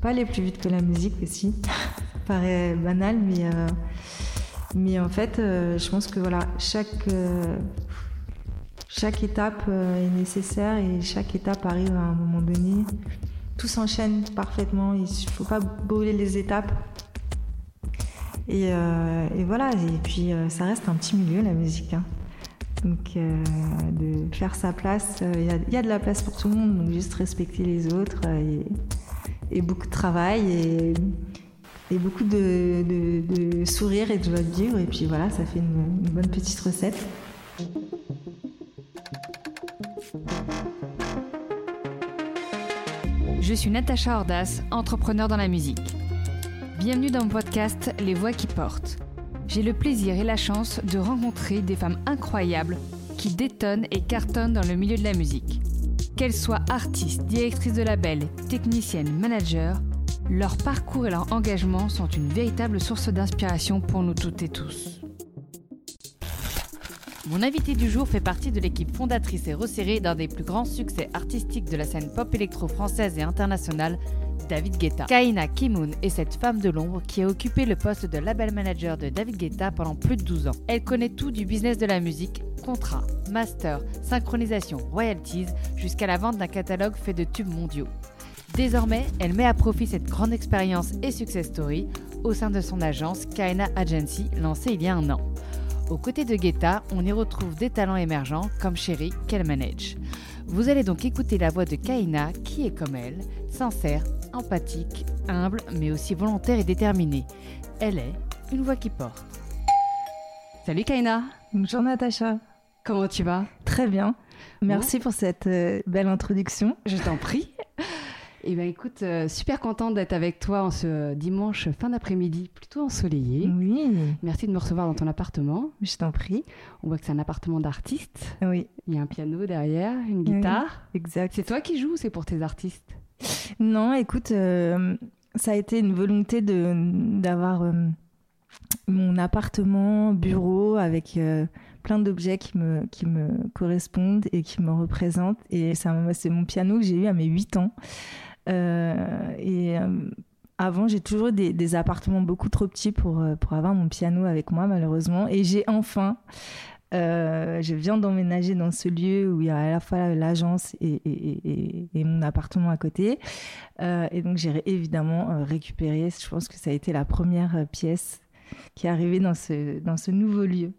pas aller plus vite que la musique aussi. Ça paraît banal, mais, mais en fait, je pense que voilà, chaque, chaque étape est nécessaire et chaque étape arrive à un moment donné. Tout s'enchaîne parfaitement, il ne faut pas brûler les étapes. Et, et, voilà, et puis ça reste un petit milieu la musique. Hein. Donc, euh, de faire sa place, il euh, y, a de la place pour tout le monde, donc juste respecter les autres euh, et, beaucoup de travail et, beaucoup de, de, sourire et de joie de vivre. Et puis voilà, ça fait une, une bonne petite recette. Je suis Natacha Ordas, entrepreneur dans la musique. Bienvenue dans mon podcast Les Voix qui portent j'ai le plaisir et la chance de rencontrer des femmes incroyables qui détonnent et cartonnent dans le milieu de la musique. Qu'elles soient artistes, directrices de label, techniciennes, managers, leur parcours et leur engagement sont une véritable source d'inspiration pour nous toutes et tous. Mon invité du jour fait partie de l'équipe fondatrice et resserrée d'un des plus grands succès artistiques de la scène pop électro française et internationale, David Guetta. Kaina Kimoun est cette femme de l'ombre qui a occupé le poste de label manager de David Guetta pendant plus de 12 ans. Elle connaît tout du business de la musique, contrat, master, synchronisation, royalties, jusqu'à la vente d'un catalogue fait de tubes mondiaux. Désormais, elle met à profit cette grande expérience et success story au sein de son agence Kaina Agency lancée il y a un an. Aux côtés de Guetta, on y retrouve des talents émergents comme Sherry qu'elle manage. Vous allez donc écouter la voix de Kaina qui est comme elle, sincère, empathique, humble, mais aussi volontaire et déterminée. Elle est une voix qui porte. Salut Kaina Bonjour Natacha Comment tu vas? Très bien. Merci pour cette euh, belle introduction. Je t'en prie. Eh bien, écoute, euh, super contente d'être avec toi en ce dimanche fin d'après-midi, plutôt ensoleillé. Oui. Merci de me recevoir dans ton appartement. Je t'en prie. On voit que c'est un appartement d'artiste. Oui. Il y a un piano derrière, une guitare. exact. C'est toi qui joues ou c'est pour tes artistes? Non, écoute, euh, ça a été une volonté d'avoir euh, mon appartement, bureau avec plein d'objets qui me, qui me correspondent et qui me représentent. Et c'est mon piano que j'ai eu à mes 8 ans. Euh, et euh, avant, j'ai toujours des, des, appartements beaucoup trop petits pour, euh, pour avoir mon piano avec moi, malheureusement. Et j'ai enfin, je viens d'emménager dans ce lieu où il y a à la fois l'agence et, et, mon appartement à côté. et donc, j'ai évidemment récupéré, je pense que ça a été la première pièce qui est arrivée dans ce, dans ce nouveau lieu.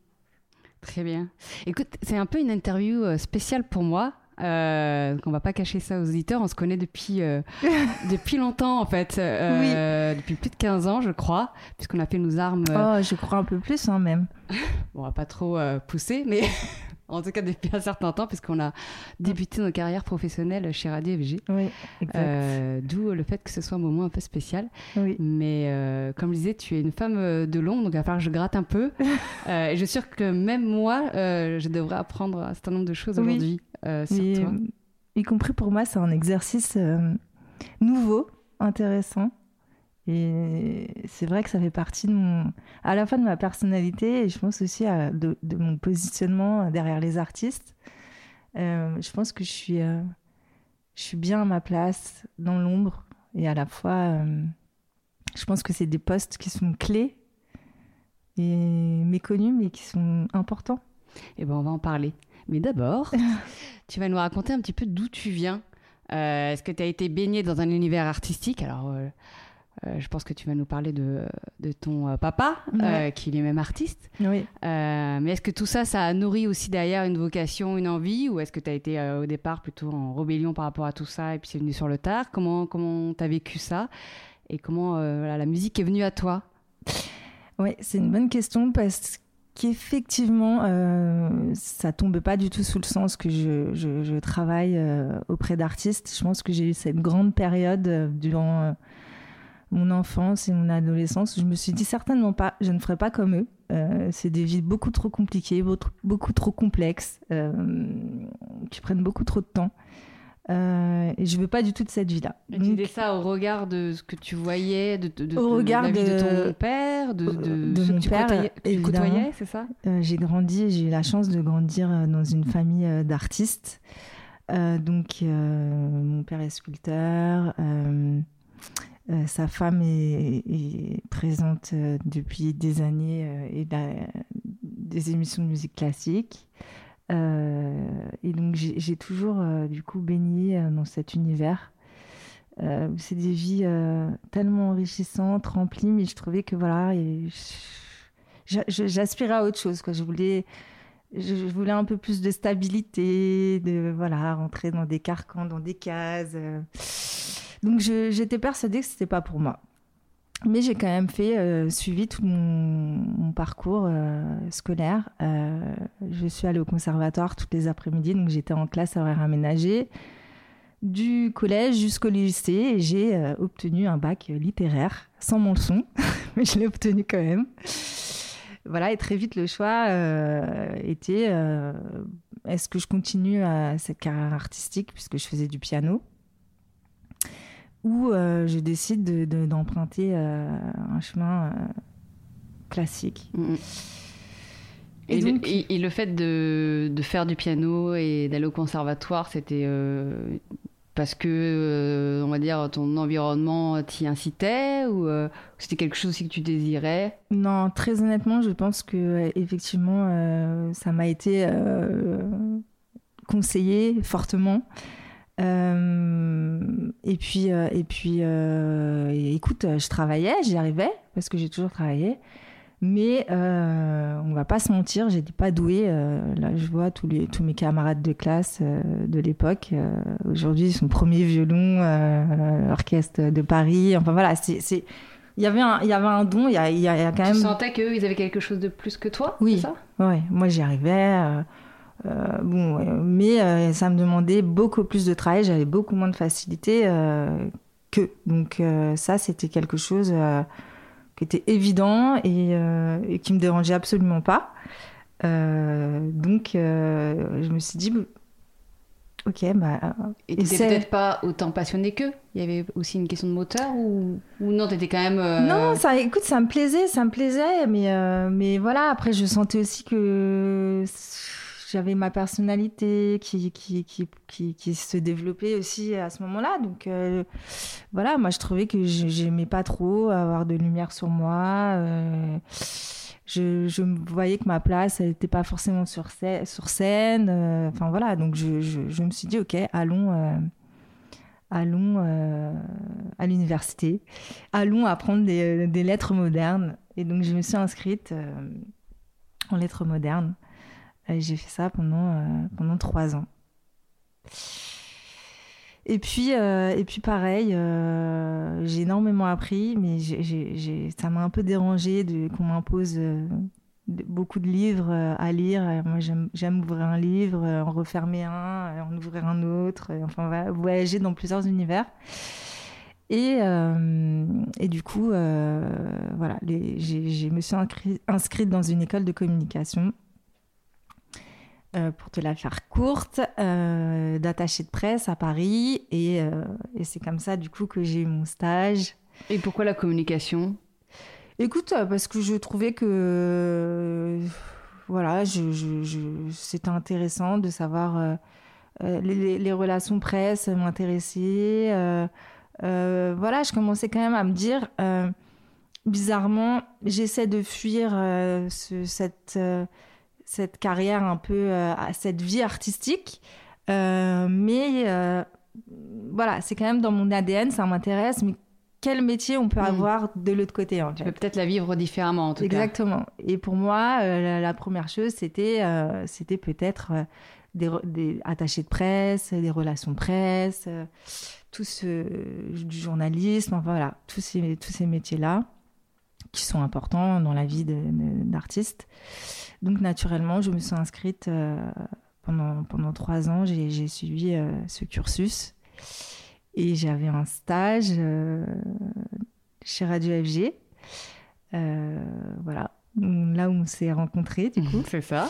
Très bien. Écoute, c'est un peu une interview spéciale pour moi euh, on va pas cacher ça aux auditeurs, on se connaît depuis, euh, depuis longtemps en fait, euh, depuis plus de 15 ans je crois, puisqu'on a fait nos armes. Oh, je crois un peu plus hein, même. bon, on va pas trop pousser, mais en tout cas depuis un certain temps, puisqu'on a débuté nos carrières professionnelles chez Radio FG. Oui, D'où le fait que ce soit un moment un peu spécial. Oui. Mais comme je disais, tu es une femme de l'ombre, donc il va falloir que je gratte un peu. et je suis sûre que même moi, je devrais apprendre un certain nombre de choses aujourd'hui. Euh, y compris pour moi, c'est un exercice euh, nouveau, intéressant. Et c'est vrai que ça fait partie de mon, à la fois de ma personnalité et je pense aussi à, de, mon positionnement derrière les artistes. Euh, je pense que je suis, je suis bien à ma place dans l'ombre et à la fois, je pense que c'est des postes qui sont clés et méconnus mais qui sont importants. Et eh ben on va en parler. Mais d'abord, tu vas nous raconter un petit peu d'où tu viens. Euh, est-ce que tu as été baigné dans un univers artistique? Alors, euh, euh, je pense que tu vas nous parler de, de ton papa, qui est même artiste. Oui. mais est-ce que tout ça, ça a nourri aussi derrière une vocation, une envie Ou est-ce que tu as été au départ plutôt en rébellion par rapport à tout ça et puis c'est venu sur le tard? Comment comment tu as vécu ça? Et comment la musique est venue à toi? Oui, c'est une bonne question parce que qu'effectivement, euh, ça tombe pas du tout sous le sens que je, travaille euh, auprès d'artistes. Je pense que j'ai eu cette grande période euh, durant euh, mon enfance et mon adolescence où je me suis dit certainement pas, je ne ferai pas comme eux. c'est des vies beaucoup trop compliquées, beaucoup trop complexes, qui prennent beaucoup trop de temps. Euh, et je veux pas du tout de cette vie-là. tu disais ça au regard de ce que tu voyais, de, de, au regard de, de, ton père, de, de, mon tu père, tu côtoyais, c'est ça? Euh, J'ai grandi, j'ai eu la chance de grandir euh, dans une famille euh, d'artistes. donc, mon père est sculpteur. Sa femme est, présente depuis des années et des émissions de musique classique. et donc j'ai toujours du coup baigné dans cet univers. c'est des vies tellement enrichissantes, remplies, mais je trouvais que voilà, j'aspirais à autre chose. Je voulais je, voulais un peu plus de stabilité, de voilà, rentrer dans des carcans, dans des cases. Euh. Donc j'étais persuadée que c'était pas pour moi. Mais j'ai quand même fait euh, suivi tout mon, parcours euh, scolaire. je suis allée au conservatoire toutes les après-midi, donc j'étais en classe à horaire aménagé du collège jusqu'au lycée et j'ai obtenu un bac littéraire sans mon son, mais je l'ai obtenu quand même voilà, et très vite, le choix euh, était euh, est-ce que je continue à cette carrière artistique puisque je faisais du piano? Ou euh, je décide d'emprunter un chemin classique. Mm, mm. Et, donc... et, le fait de, de, faire du piano et d'aller au conservatoire, c'était parce que, euh, on va dire, ton environnement t'y incitait ou euh, c'était quelque chose aussi que tu désirais? Non, très honnêtement, je pense que euh, effectivement, ça m'a été conseillé fortement. Et puis, et puis écoute, je travaillais, j'y arrivais parce que j'ai toujours travaillé. Mais euh, on va pas se mentir, j'étais pas douée. Euh, là, je vois tous, les, tous mes camarades de classe euh, de l'époque. Euh, aujourd'hui, son premier violon, l'orchestre de Paris. Enfin voilà, c'est, il y avait un, il y avait un don. Il y a, il y a quand même. Tu sentais qu'eux, ils avaient quelque chose de plus que toi. Oui. Ça? Ouais. Moi, j'y arrivais. Bon, mais ça me demandait beaucoup plus de travail. J'avais beaucoup moins de facilité que. Donc ça, c'était quelque chose qui était évident et, euh, et, qui me dérangeait absolument pas. Euh, donc, euh, je me suis dit, ok, bah. Et t'étais peut-être pas autant passionné qu'eux? Il y avait aussi une question de moteur ou, ou non, t'étais quand même. Non, ça, écoute, ça me plaisait, ça me plaisait, mais, mais voilà, après, je sentais aussi que j'avais ma personnalité qui, qui, qui, qui, se développait aussi à ce moment-là. Donc euh, voilà, moi je trouvais que j'aimais pas trop avoir de lumière sur moi. Euh, je, voyais que ma place n'était pas forcément sur, scène. Euh, enfin voilà, donc je, je, je, me suis dit, ok, allons allons à l'université, allons apprendre des, des, lettres modernes. Et donc je me suis inscrite en lettres modernes. J'ai fait ça pendant, euh, pendant trois ans. Et puis, euh, et puis pareil, euh, j'ai énormément appris, mais ça m'a un peu dérangé qu'on m'impose beaucoup de livres à lire. Moi, j'aime ouvrir un livre, en refermer un, en ouvrir un autre, enfin voyager dans plusieurs univers. Et, et du coup, voilà, je me suis inscrite dans une école de communication euh, pour te la faire courte, euh, d'attaché de presse à Paris. Euh, et, c'est comme ça, du coup, que j'ai eu mon stage. Et pourquoi la communication? Écoute, parce que je trouvais que voilà, je, c'était intéressant de savoir les, relations presse m'intéressaient. voilà, je commençais quand même à me dire, bizarrement, j'essaie de fuir cette cette carrière un peu, euh, cette vie artistique. Euh, mais euh, voilà, c'est quand même dans mon ADN, ça m'intéresse. Mais quel métier on peut hmm. avoir de l'autre côté Tu peux peut-être la vivre différemment en tout Exactement. Et pour moi, la, première chose, c'était c'était peut-être des, des, attachés de presse, des relations presse, tout ce, du journalisme, enfin voilà, tous ces, tous ces métiers-là qui sont importants dans la vie d'artiste. Donc naturellement, je me suis inscrite euh, pendant, pendant trois ans, j'ai suivi euh, ce cursus. Et j'avais un stage euh, chez Radio FG. voilà, là où on s'est rencontrés, du coup. C'est ça.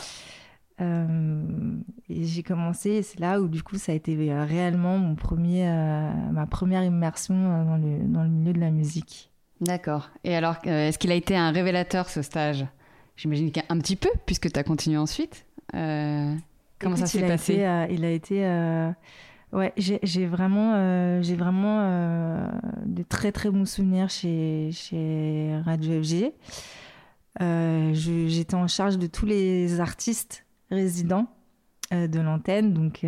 et j'ai commencé, c'est là où du coup ça a été réellement mon premier, ma première immersion dans le, dans le milieu de la musique. D'accord. Et alors, est-ce qu'il a été un révélateur ce stage? J'imagine qu'un petit peu, puisque tu as continué ensuite. Euh, comment ça s'est passé? euh, Il a été euh, Ouais, j'ai vraiment, euh, j'ai vraiment euh, de très très bons souvenirs chez, chez Radio FG. Euh, j'étais en charge de tous les artistes résidents de l'antenne. Donc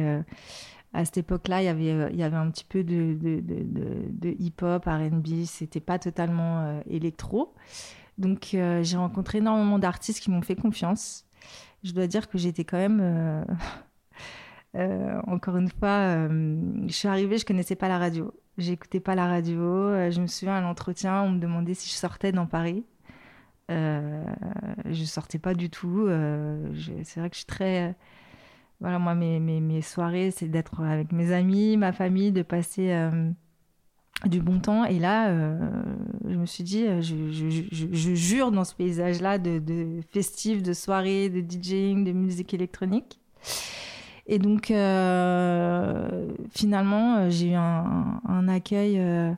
à cette époque-là, il y avait, il y avait un petit peu de, hip-hop, RB. C'était pas totalement électro. Donc j'ai rencontré énormément d'artistes qui m'ont fait confiance. Je dois dire que j'étais quand même euh, encore une fois, euh, je suis arrivée, je connaissais pas la radio. J'écoutais pas la radio. Euh, je me souviens à l'entretien, on me demandait si je sortais dans Paris. Euh, je sortais pas du tout. c'est vrai que je suis très. Voilà, moi, mes, mes, mes soirées, c'est d'être avec mes amis, ma famille, de passer du bon temps. Et là, je me suis dit, je, je, je, je jure dans ce paysage-là de, de de soirées, de DJing, de musique électronique. Et donc, euh, finalement, euh, j'ai eu un, accueil euh,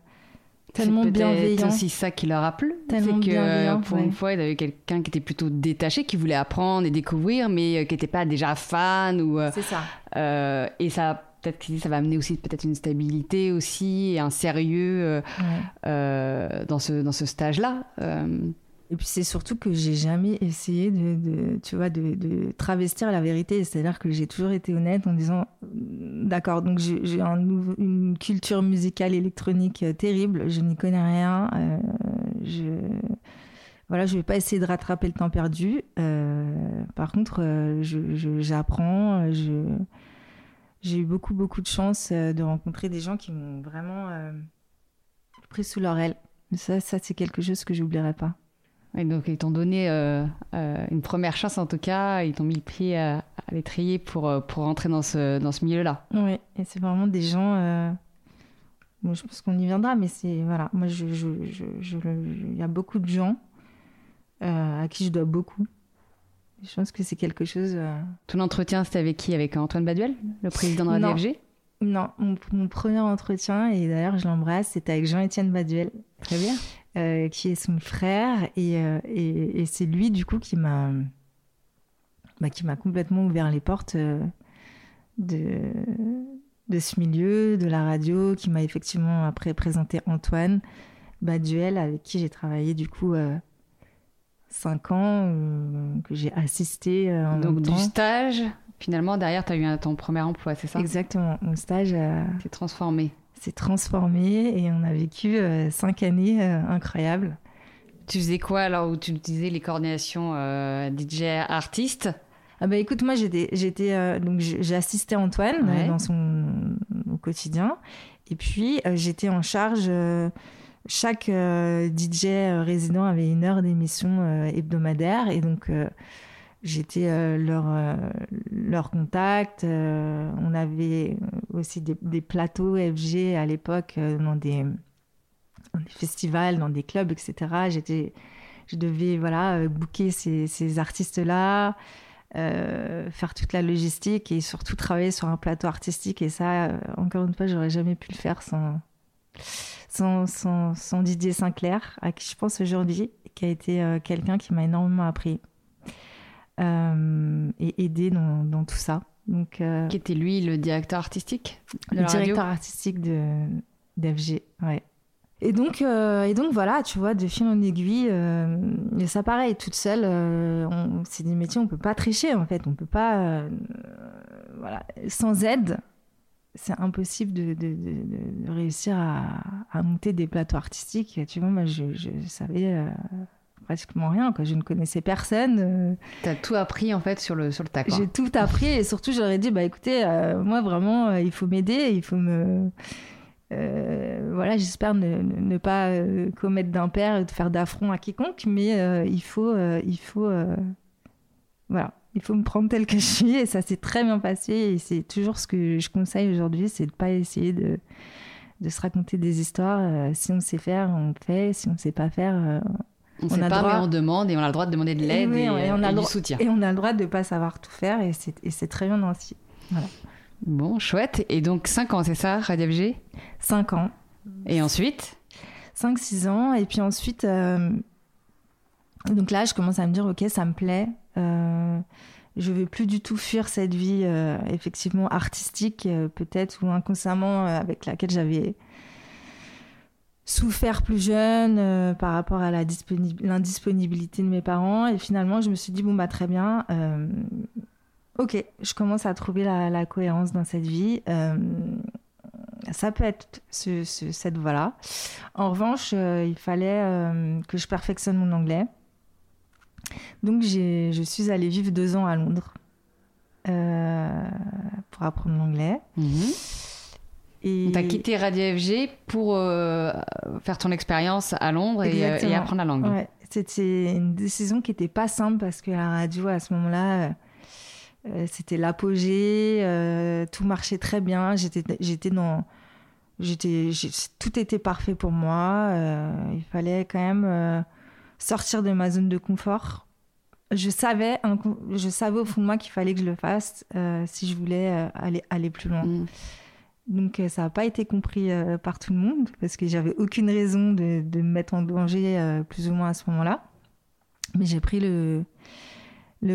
tellement bienveillant. C'est aussi ça qui leur a plu. Tellement que, bienveillant. Pour une fois, il y avait quelqu'un qui était plutôt détaché, qui voulait apprendre et découvrir, mais qui n'était pas déjà fan. ou. C'est ça. et ça peut-être que ça va amener aussi peut-être une stabilité aussi et un sérieux dans ce, dans ce stage-là. Et puis c'est surtout que j'ai jamais essayé de, tu vois, de, travestir la vérité. C'est-à-dire que j'ai toujours été honnête en disant, mm, d'accord, donc j'ai un une culture musicale électronique euh, terrible, je n'y connais rien. Euh, je voilà, je vais pas essayer de rattraper le temps perdu. Euh, par contre, j'apprends. J'ai eu beaucoup beaucoup de chance de rencontrer des gens qui m'ont vraiment pris sous leur aile. Ça, ça c'est quelque chose que j'oublierai pas. Et donc, ils t'ont donné euh, euh, une première chance, en tout cas. Ils t'ont mis le pied à, l'étrier pour, euh, pour rentrer dans ce, dans ce milieu-là. Oui, et c'est vraiment des gens. Bon, je pense qu'on y viendra, mais c'est. Voilà, moi, je, je, je, il y a beaucoup de gens à qui je dois beaucoup. Je pense que c'est quelque chose. Ton entretien, c'était avec qui? Avec Antoine Baduel, le président de la DFG Non, mon, mon, premier entretien, et d'ailleurs, je l'embrasse, c'était avec Jean-Étienne Baduel. Très bien. Euh, qui est son frère. Euh, et, et, c'est lui, du coup, qui m'a bah, qui m'a complètement ouvert les portes euh, de, de ce milieu, de la radio, qui m'a effectivement après présenté Antoine Baduel, avec qui j'ai travaillé, du coup, cinq ans, que j'ai assisté. en Donc, du stage Finalement, derrière, tu as eu ton premier emploi, c'est ça? Exactement. Mon stage. T'es transformé s'est transformé et on a vécu euh, cinq années euh, incroyables. Tu faisais quoi alors où tu utilisais les coordinations euh, DJ artiste ah bah écoute moi j'étais j'étais donc j'ai assisté Antoine dans son au quotidien. Et puis j'étais en charge chaque DJ résident avait une heure d'émission hebdomadaire. Et donc j'étais euh, leur, euh, leur contact. Euh, on avait aussi des, des, plateaux FG à l'époque dans, des, dans des festivals, dans des clubs, etc. J'étais, je devais voilà, booker ces, ces artistes-là, faire toute la logistique et surtout travailler sur un plateau artistique. Et ça, encore une fois, j'aurais jamais pu le faire sans, sans, sans, sans Didier Sinclair, à qui je pense aujourd'hui, qui a été quelqu'un qui m'a énormément appris. Euh, et aider dans, dans, tout ça. Donc, euh, qui était lui le directeur artistique Le directeur artistique de d'FG, ouais. Et donc, euh, et donc voilà, tu vois, de fil en aiguille, et ça pareil, toute seule, c'est des métiers, on peut pas tricher en fait, on peut pas, voilà, sans aide, c'est impossible de, de, de, réussir à, à, monter des plateaux artistiques. Tu vois, moi, je, je savais pratiquement rien. Quoi. Je ne connaissais personne. Euh. Tu as tout appris en fait sur le, sur le tas. J'ai tout appris et surtout j'aurais dit bah écoutez, euh, moi vraiment, euh, il faut m'aider, il faut me. voilà, j'espère ne, ne, pas commettre d'impair faire d'affront à quiconque, mais il faut. il faut voilà. Il faut me prendre tel que je suis et ça s'est très bien passé et c'est toujours ce que je conseille aujourd'hui, c'est de pas essayer de, de se raconter des histoires. si on sait faire, on fait. Si on ne sait pas faire, on sait pas, mais on demande et on a le droit de demander de l'aide et, on a du soutien. Et on a le droit de ne pas savoir tout faire et c'est très bien aussi. Voilà. Bon, chouette. Et donc 5 ans, c'est ça, Radio FG 5 ans. Et ensuite? 5-6 ans. Et puis ensuite, euh, donc là, je commence à me dire, ok, ça me plaît. Euh, je veux plus du tout fuir cette vie effectivement artistique peut-être ou inconsciemment avec laquelle j'avais souffert plus jeune euh, par rapport à l'indisponibilité de mes parents. Et finalement, je me suis dit, bon, bah très bien, euh, ok, je commence à trouver la, cohérence dans cette vie. Euh, ça peut être cette voie-là. En revanche, il fallait que je perfectionne mon anglais. Donc, je suis allée vivre deux ans à Londres pour apprendre l'anglais. Mhm. Et... Tu as quitté Radio FG pour euh, faire ton expérience à Londres et, euh, apprendre la langue. C'était une décision qui n'était pas simple parce que la radio, à ce moment-là, euh, c'était l'apogée, tout marchait très bien. J'étais dans. J'étais, tout était parfait pour moi. il fallait quand même sortir de ma zone de confort. Je savais, je savais au fond de moi qu'il fallait que je le fasse si je voulais aller, aller plus loin. Mm. Donc euh, ça n'a pas été compris euh, par tout le monde parce que j'avais aucune raison de, me mettre en danger euh, plus ou moins à ce moment-là. Mais j'ai pris le,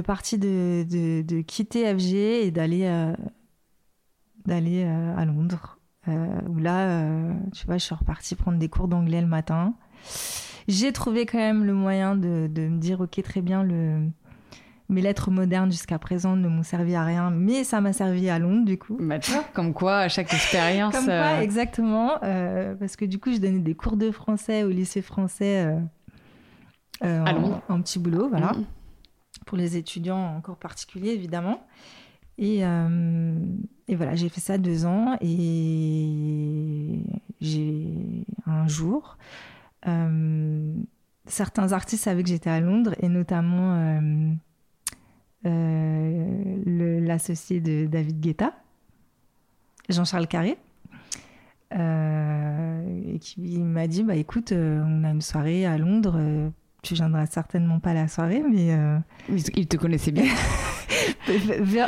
parti de, quitter FG et d'aller à Londres. où là, tu vois, je suis repartie prendre des cours d'anglais le matin. J'ai trouvé quand même le moyen de me dire, ok, très bien, le, mes lettres modernes jusqu'à présent ne m'ont servi à rien, mais ça m'a servi à Londres du coup. Bah, comme quoi, à chaque expérience. comme quoi, euh, exactement. Euh, parce que du coup, je donnais des cours de français au lycée français euh, à Londres. En, petit boulot, voilà. Mm. Pour les étudiants encore particuliers, évidemment. Et, et voilà, j'ai fait ça deux ans et j'ai un jour. certains artistes savaient que j'étais à Londres et notamment l'associé de David Guetta, Jean-Charles Carré. Euh, et qui m'a dit bah écoute euh, on a une soirée à Londres tu viendras certainement pas à la soirée mais il te connaissait bien.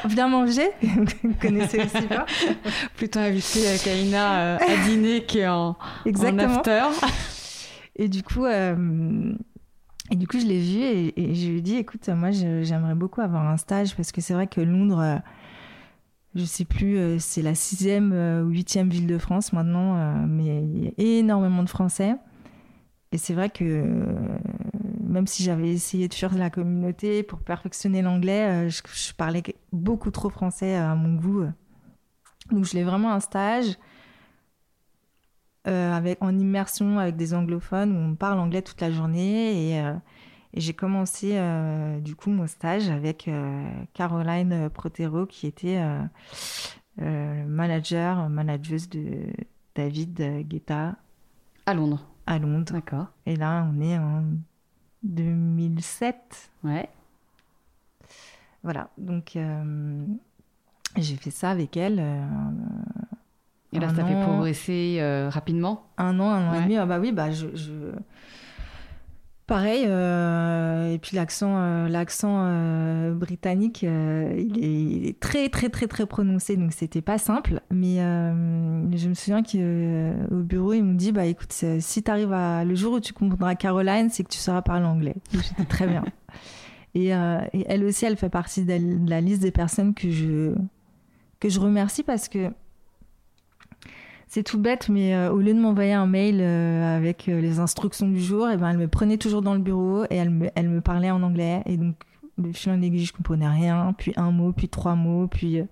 Viens, manger. Vous connaissez aussi pas. Plutôt inviter Kaina à dîner qu'en en after. Et du coup et du coup, je l'ai vu et, je lui ai dit, écoute, moi, j'aimerais beaucoup avoir un stage parce que c'est vrai que Londres, euh, je sais plus, euh, c'est la sixième euh, ou huitième ville de France maintenant, mais il y a énormément de Français. Et c'est vrai que même si j'avais essayé de fuir la communauté pour perfectionner l'anglais, je, je, parlais beaucoup trop français à mon goût. Donc je l'ai vraiment un stage. Euh, avec, en immersion avec des anglophones où on parle anglais toute la journée. Et, euh, j'ai commencé euh, du coup mon stage avec Caroline Protero qui était manager, manageuse de David Guetta. À Londres. À Londres. D'accord. Et là, on est en 2007. Ouais. Voilà, donc j'ai fait ça avec elle et là, ça fait progresser euh, rapidement Un an, un an et demi. Ah bah oui, bah je... Pareil, euh, et puis l'accent, euh, l'accent britannique, il est, très très très très prononcé, donc c'était pas simple. Mais je me souviens qu'au bureau, ils m'ont dit, bah écoute, si tu arrives à le jour où tu comprendras Caroline, c'est que tu sauras parler anglais. J'étais très bien. Et, et, elle aussi, elle fait partie de la liste des personnes que je que je remercie parce que c'est tout bête, mais euh, au lieu de m'envoyer un mail euh, avec euh, les instructions du jour, et eh ben, elle me prenait toujours dans le bureau et elle me, elle me parlait en anglais. Et donc, de fil en aiguille, je comprenais rien, puis un mot, puis trois mots, puis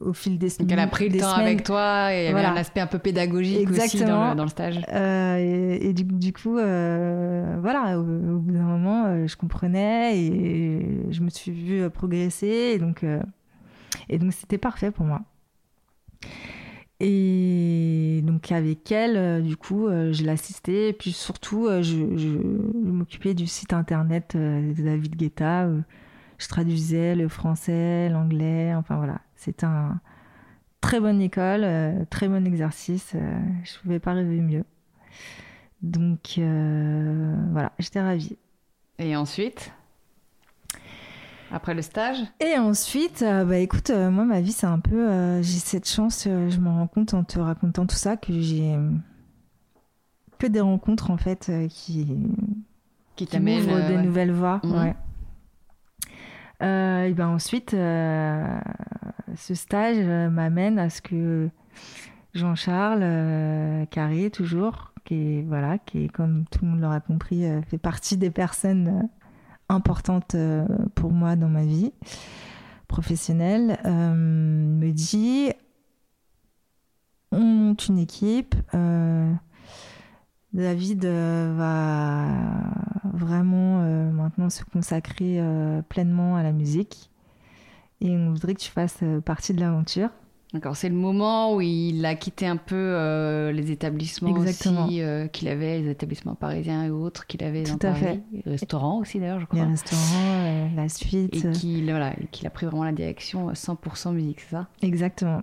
au fil des semaines. Donc elle a pris le temps avec toi et il y avait un aspect un peu pédagogique aussi dans le, stage. et, du, coup, voilà, au, bout d'un moment, je comprenais et je me suis vue progresser. Et donc, et donc c'était parfait pour moi. Et donc avec elle, euh, du coup, euh, je l'assistais. Et puis surtout, euh, je, m'occupais du site internet de David Guetta. je traduisais le français, l'anglais. Enfin voilà, c'était un très bonne école, très bon exercice. je ne pouvais pas rêver mieux. Donc voilà, j'étais ravie. Et ensuite? Après le stage Et ensuite, euh, bah écoute, euh, moi ma vie c'est un peu, euh, j'ai cette chance, je me rends compte en te racontant tout ça que j'ai que des rencontres en fait qui qui, t'amènent des nouvelles voies. Mhm. Ouais. et ben ensuite, ce stage m'amène à ce que Jean-Charles Carré, toujours, qui est, voilà, qui est, comme tout le monde l'aura compris, fait partie des personnes importantes pour moi dans ma vie professionnelle, me dit on monte une équipe. Euh, David euh, va vraiment euh, maintenant se consacrer pleinement à la musique. Et on voudrait que tu fasses partie de l'aventure. D'accord, c'est le moment où il a quitté un peu les établissements aussi qu'il avait, les établissements parisiens et autres qu'il avait Tout dans à Paris. fait. Les restaurants aussi d'ailleurs, je crois. Les restaurants, la suite. Et qu'il voilà, qu'il a pris vraiment la direction 100% musique, c'est ça? Exactement.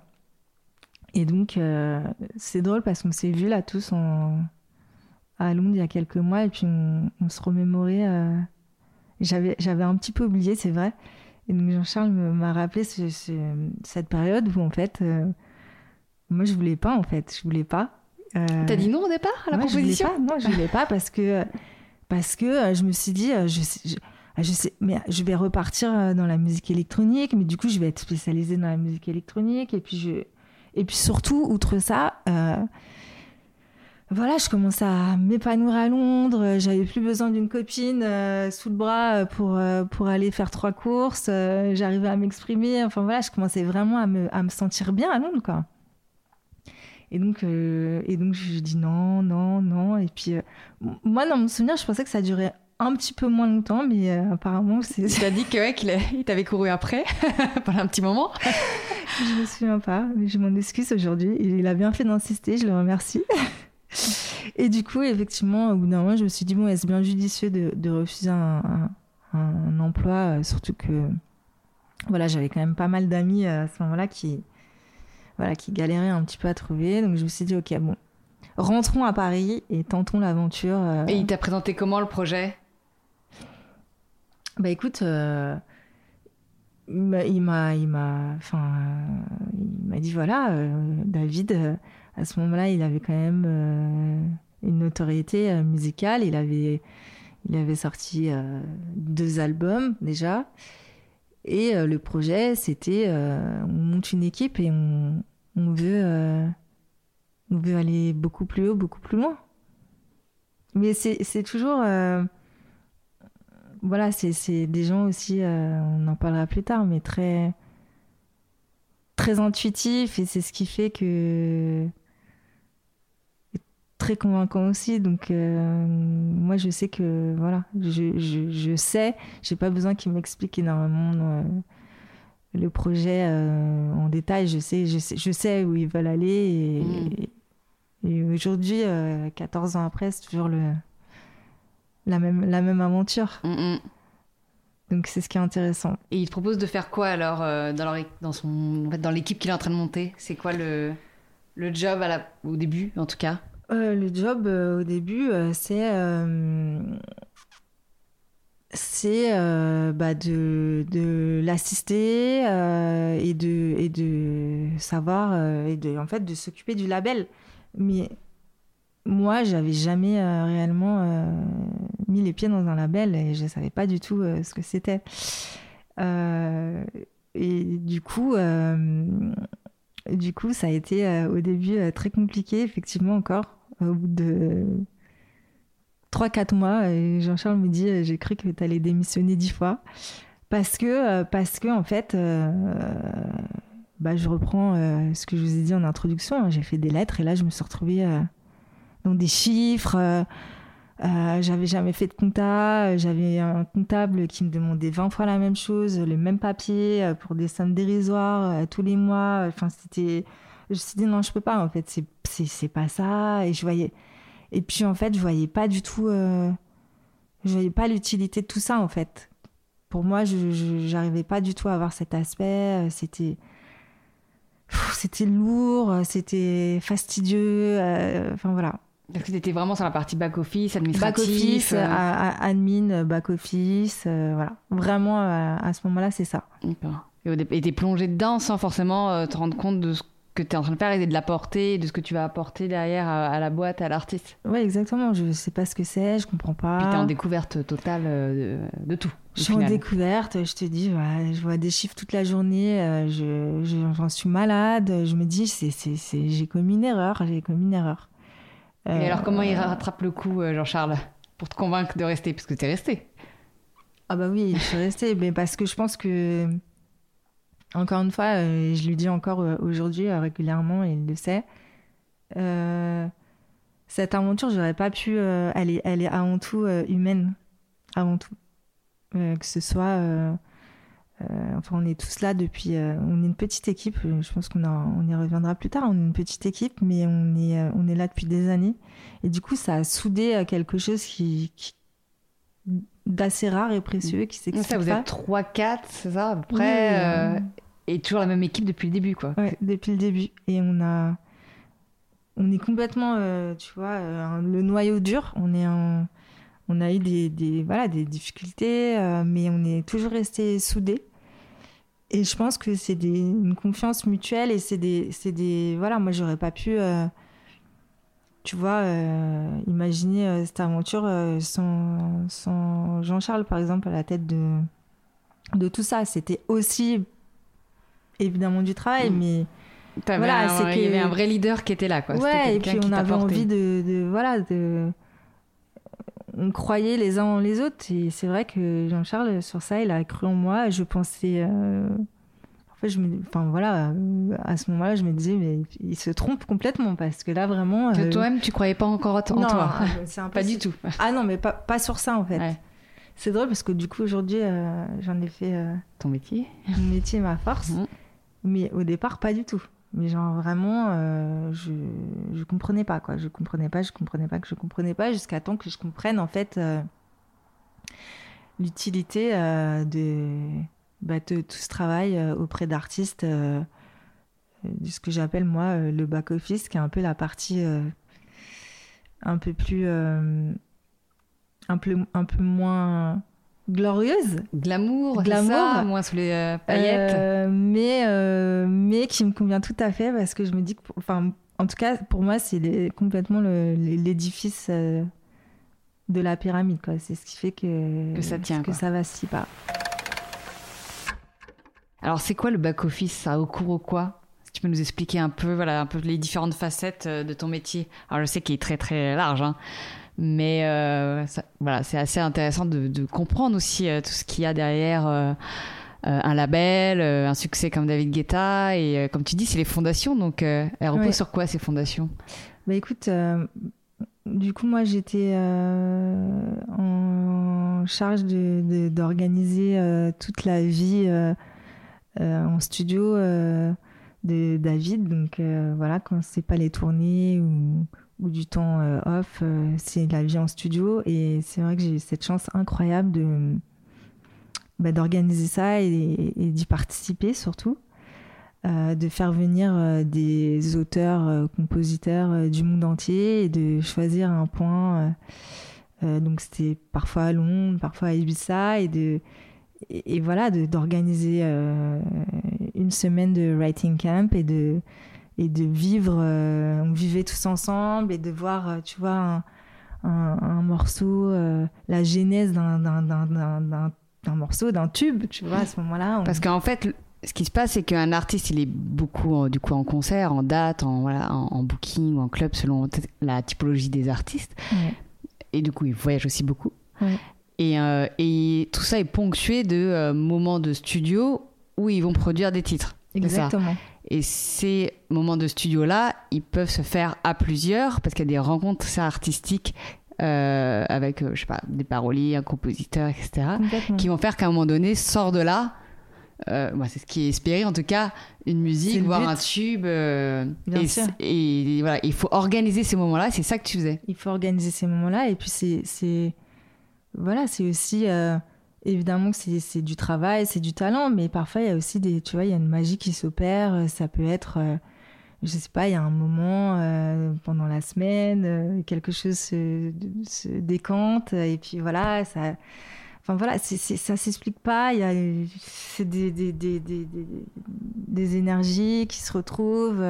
Et donc, euh, c'est drôle parce qu'on s'est vus là tous en... à Londres il y a quelques mois et puis on, se remémorait. Euh... J'avais, j'avais un petit peu oublié, c'est vrai. Et donc Jean-Charles m'a rappelé ce, cette période où en fait, euh, moi je voulais pas en fait, je voulais pas. Euh, T'as dit non au départ à la proposition je voulais pas, Non, je voulais pas parce que parce que je me suis dit, je, je, je sais, mais je vais repartir dans la musique électronique, mais du coup je vais être spécialisée dans la musique électronique. Et puis je et puis surtout, outre ça, euh, voilà, je commençais à m'épanouir à Londres. J'avais plus besoin d'une copine euh, sous le bras pour, euh, pour aller faire trois courses. J'arrivais à m'exprimer. Enfin voilà, je commençais vraiment à me, à me sentir bien à Londres, quoi. Et donc, et donc je dis non, non, non. Et puis, moi, dans mon souvenir, je pensais que ça durait un petit peu moins longtemps, mais apparemment, c'est. Tu as dit que ouais, qu'il il t'avait couru après pendant un petit moment. je me souviens pas, mais je m'en excuse aujourd'hui. Il a bien fait d'insister, je le remercie. Et du coup, effectivement, au bout d'un moment, je me suis dit, bon, est-ce bien judicieux de, refuser un, emploi, euh, surtout que voilà, j'avais quand même pas mal d'amis euh, à ce moment-là qui, voilà, qui galéraient un petit peu à trouver. Donc je me suis dit, ok, bon, rentrons à Paris et tentons l'aventure. Euh. Et il t'a présenté comment le projet? Bah écoute, il m'a il m'a enfin il m'a dit voilà euh, David euh, à ce moment-là il avait quand même euh, une notoriété musicale. Il avait il avait sorti deux albums déjà. Et le projet c'était on monte une équipe et on, on veut on veut aller beaucoup plus haut beaucoup plus loin. Mais c'est toujours voilà, c'est des gens aussi, euh, on en parlera plus tard, mais très, très intuitifs. Et c'est ce qui fait que très convaincant aussi. Donc euh, moi je sais que voilà, je, je, je sais, j'ai pas besoin qu'ils m'expliquent énormément euh, le projet en détail. Je sais, je sais, je sais où ils veulent aller et, mm. aujourd'hui, 14 ans après, c'est toujours le la même, la même aventure. Mm, mm. Donc c'est ce qui est intéressant. Et il te propose de faire quoi alors euh, dans, dans, son, dans l'équipe qu'il est en train de monter? C'est quoi le, le job à la, au début en tout cas? Euh, Le job euh, au début c'est c'est bah, de, de l'assister et, de, et de savoir et de, en fait de s'occuper du label. Mais moi, j'avais jamais euh, réellement euh, mis les pieds dans un label et je savais pas du tout euh, ce que c'était. et du coup, du coup, ça a été au début très compliqué, effectivement, encore. Au bout de 3-4 mois, Jean-Charles me dit J'ai cru que tu allais démissionner 10 fois. Parce que, en fait, bah, je reprends ce que je vous ai dit en introduction. Hein. J'ai fait des lettres et là, je me suis retrouvée donc des chiffres. Euh, euh, j'avais jamais fait de compta. J'avais un comptable qui me demandait 20 fois la même chose, le même papier euh, pour des sommes dérisoires tous les mois. Enfin, c'était. Je me suis dit non, je peux pas. En fait, c'est pas ça. Et je voyais. Et puis en fait, je voyais pas du tout. Je voyais pas l'utilité de tout ça en fait. Pour moi, je j'arrivais pas du tout à avoir cet aspect. C'était c'était lourd, c'était fastidieux. Enfin voilà. Parce que tu étais vraiment sur la partie back-office, administratif. Back-office, euh... admin, back-office, euh, voilà. Vraiment, euh, à ce moment-là, c'est ça. Et tu es plongé dedans sans forcément euh, te rendre compte de que tu es en train de faire et de l'apporter, de ce que tu vas apporter derrière à, la boîte, à l'artiste. Oui, exactement. Je sais pas ce que c'est, je comprends pas. Puis tu es en découverte totale euh, de, tout. Je suis en découverte, je te dis, je vois des chiffres toute la journée, euh, je, j'en suis malade, je me dis, j'ai commis une erreur, j'ai commis une erreur. Et alors, comment il rattrape le coup, Jean-Charles, pour te convaincre de rester? Parce que tu es resté. Ah bah oui, je suis restée, mais parce que je pense que encore une fois, euh, je lui dis encore euh, aujourd'hui euh, régulièrement, et il le sait. cette aventure, j'aurais pas pu. elle, est, elle est avant tout humaine, avant tout. que ce soit. Enfin, on est tous là depuis. on est une petite équipe. Je pense qu'on on y reviendra plus tard. On est une petite équipe, mais on est, on est là depuis des années. Et du coup, ça a soudé quelque chose qui, d'assez rare et précieux qui s'explique. Ça, vous êtes 3-4, c'est ça, à peu près et toujours la même équipe depuis le début, quoi. Ouais, depuis le début. Et on a. On est complètement, euh, tu vois, euh, le noyau dur. On est un... On a eu des, des, voilà, des difficultés, euh, mais on est toujours resté soudés. Et je pense que c'est une confiance mutuelle et c'est des, des. Voilà, moi, j'aurais pas pu tu vois, imaginer cette aventure sans, sans Jean-Charles, par exemple, à la tête de, de tout ça. C'était aussi évidemment du travail, mm. mais voilà, c'est qu'il y avait un vrai leader qui était là, quoi. Ouais, et puis on avait envie de, de, voilà, de, on croyait les uns en les autres, et c'est vrai que Jean-Charles sur ça, il a cru en moi. Je pensais, euh, en fait, je me, enfin voilà, euh, à ce moment-là, je me disais, mais il se trompe complètement parce que là vraiment. Que euh, toi-même, tu croyais pas encore en toi. Non, pas du tout. Ah non, mais pas, pas sur ça en fait. C'est drôle parce que du coup aujourd'hui, j'en ai fait. Ton métier. Mon métier, ma force. Mmh. Mais au départ, pas du tout. Mais genre vraiment, euh, je, je comprenais pas quoi. Je comprenais pas, je comprenais pas que je comprenais pas jusqu'à temps que je comprenne en fait euh, l'utilité euh, bah, de, tout ce travail auprès d'artistes, de ce que j'appelle moi le back office, qui est un peu la partie un peu plus, un peu, un peu moins glorieuse. Glamour, glamour, moins sous les euh, paillettes. Euh, mais, euh, mais qui me convient tout à fait parce que je me dis que, enfin, en tout cas, pour moi, c'est complètement l'édifice de la pyramide. C'est ce qui fait que, que ça tient. Que ça va si pas. Alors, c'est quoi le back-office Ça recourt au quoi? Si tu peux nous expliquer un peu, voilà, un peu les différentes facettes de ton métier? Alors, je sais qu'il est très très large, hein, mais euh, voilà, c'est assez intéressant de, de comprendre aussi euh, tout ce qu'il y a derrière euh, un label, un succès comme David Guetta. Et comme tu dis, c'est les fondations. Donc, elles reposent sur quoi ces fondations? Bah écoute, du coup, moi j'étais en charge d'organiser de, toute la vie en studio de David. Donc voilà, quand c'est pas les tournées ou ou du temps euh, off, euh, c'est la vie en studio. Et c'est vrai que j'ai cette chance incroyable de bah, d'organiser ça et, d'y participer surtout. Euh, de faire venir des auteurs, compositeurs du monde entier et de choisir un point. donc c'était parfois à Londres, parfois à Ibiza et de et, et voilà d'organiser une semaine de writing camp et de et de vivre, euh, on vivait tous ensemble et de voir, euh, tu vois, un, morceau, euh, la genèse d'un morceau, d'un tube, tu vois, à ce moment-là. Parce qu'en fait, ce qui se passe, c'est qu'un artiste, il est beaucoup du coup en concert, en date, en, voilà, en, booking ou en club, selon la typologie des artistes. Et du coup, il voyage aussi beaucoup. Et, et, tout ça est ponctué de moments de studio où ils vont produire des titres. Exactement. Et ces moments de studio-là, ils peuvent se faire à plusieurs parce qu'il y a des rencontres artistiques euh, avec, euh, je sais pas, des paroliers, un compositeur, etc., qui vont faire qu'à un moment donné, sort de là, euh, c'est ce qui est espéré en tout cas, une musique, voire un tube. Bien et, sûr. et, voilà, il faut organiser ces moments-là, c'est ça que tu faisais. Il faut organiser ces moments-là, et puis c'est. Voilà, c'est aussi évidemment que c'est du travail, c'est du talent, mais parfois il y a aussi des, tu vois, il y a une magie qui s'opère. Euh, ça peut être, euh, je sais pas, il y a un moment euh, pendant la semaine, quelque chose se, décante et puis voilà, ça, Enfin voilà, ça s'explique pas. Il y a des, des, des, des énergies qui se retrouvent.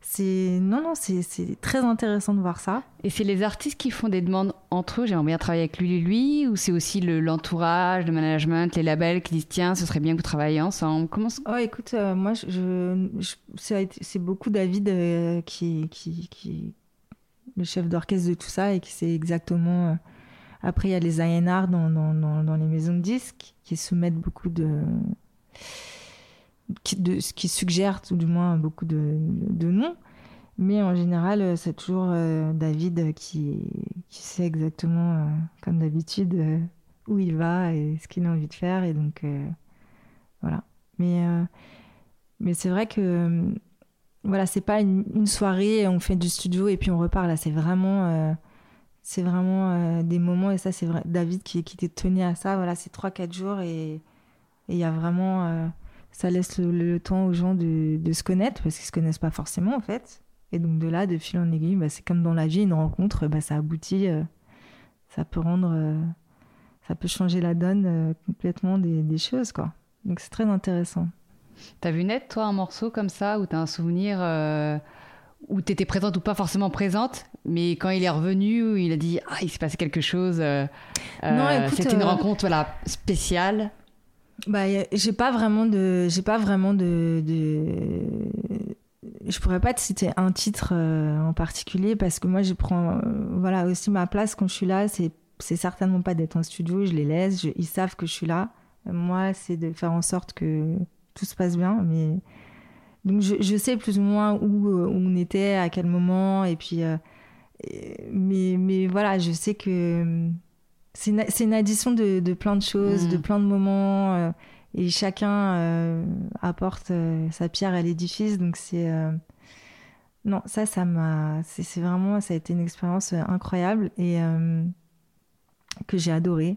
C'est non non, c'est, c'est très intéressant de voir ça. Et c'est les artistes qui font des demandes entre eux, j'aimerais bien travailler avec lui, lui, lui, ou c'est aussi le- l'entourage, le management, les labels qui disent tiens, ce serait bien que vous travailliez ensemble. Comment Oh écoute, euh, moi je, c'est beaucoup David euh, qui, qui qui le chef d'orchestre de tout ça et qui sait exactement. euh, Après il y a les A&R dans, dans, dans, dans les maisons de disques qui soumettent beaucoup de de, qui suggèrent tout du moins beaucoup de, de noms. Mais en général, euh, c'est toujours euh, David qui, qui sait exactement, euh, comme d'habitude, où il va et ce qu'il a envie de faire. Et donc, voilà. Mais, mais c'est vrai que, voilà, c'est pas une, soirée, on fait du studio et puis on repart. Là, c'est vraiment, c'est vraiment des moments. Et ça, c'est David qui, qui était tenu à ça. Voilà, c'est 3-4 jours et il y a vraiment. Ça laisse le, le temps aux gens de, de se connaître parce qu'ils se connaissent pas forcément en fait. Et donc de là, de fil en aiguille, bah, c'est comme dans la vie, une rencontre, bah, ça aboutit, euh, ça peut rendre, euh, ça peut changer la donne euh, complètement des, des choses quoi. Donc c'est très intéressant. T'as vu net, toi, un morceau comme ça, où t'as un souvenir où t'étais présente ou pas forcément présente, mais quand il est revenu, il a dit ah il s'est passé quelque chose. Non, écoute, C'était une rencontre voilà spéciale. Bah, j'ai pas vraiment de, j'ai pas vraiment de, de, je pourrais pas te citer un titre euh, en particulier parce que moi je prends, euh, voilà, aussi ma place quand je suis là, c'est, c'est certainement pas d'être en studio, je les laisse, je- ils savent que je suis là. Moi, c'est de faire en sorte que tout se passe bien, mais donc je, sais plus ou moins où, euh, où on était, à quel moment, et puis, mais, mais voilà, je sais que c'est une, c'est une addition de, de plein de choses, de plein de moments, euh, et chacun euh, apporte euh, sa pierre à l'édifice. Donc c'est euh, non, ça, ça m'a, c'est vraiment, ça a été une expérience euh, incroyable et euh, que j'ai adoré.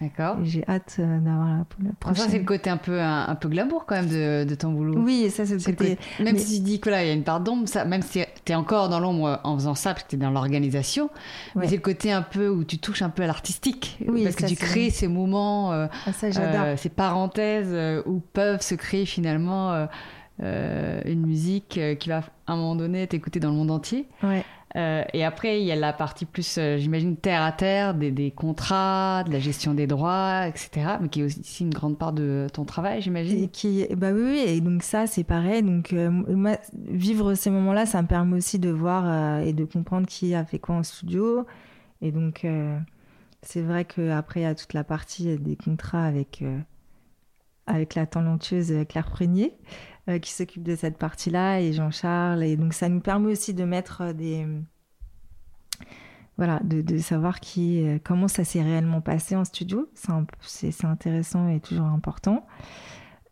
D'accord. J'ai hâte euh, d'avoir la, prochaine. ça, c'est le côté un peu, un, un peu glamour quand même de, de ton boulot. Oui, et ça c'est le côté. côté- Même mais- si tu dis que là, il y a une part d'ombre, ça, même si tu es encore dans l'ombre en faisant ça, parce que tu es dans l'organisation, mais c'est le côté un peu où tu touches un peu à l'artistique. Oui, parce que ça, tu c'est crées ces moments, euh, Ah, ça euh, ces parenthèses euh, où peuvent se créer finalement euh, euh, une musique euh, qui va à un moment donné être écoutée dans le monde entier. Ouais. Euh, et après, il y a la partie plus, euh, j'imagine, terre à terre, des, contrats, de la gestion des droits, etc. Mais qui est aussi une grande part de ton travail, j'imagine. Qui, bah oui, oui, et donc ça c'est pareil. Donc euh, moi, vivre ces moments-là, ça me permet aussi de voir et de comprendre qui a fait quoi en studio. Et donc c'est vrai que après il y a toute la partie des contrats avec avec la talentueuse Claire Prenier euh, qui s'occupe de cette partie-là et Jean-Charles. Et donc ça nous permet aussi de mettre des voilà, de, savoir qui, euh, comment ça s'est réellement passé en studio. C'est intéressant et toujours important.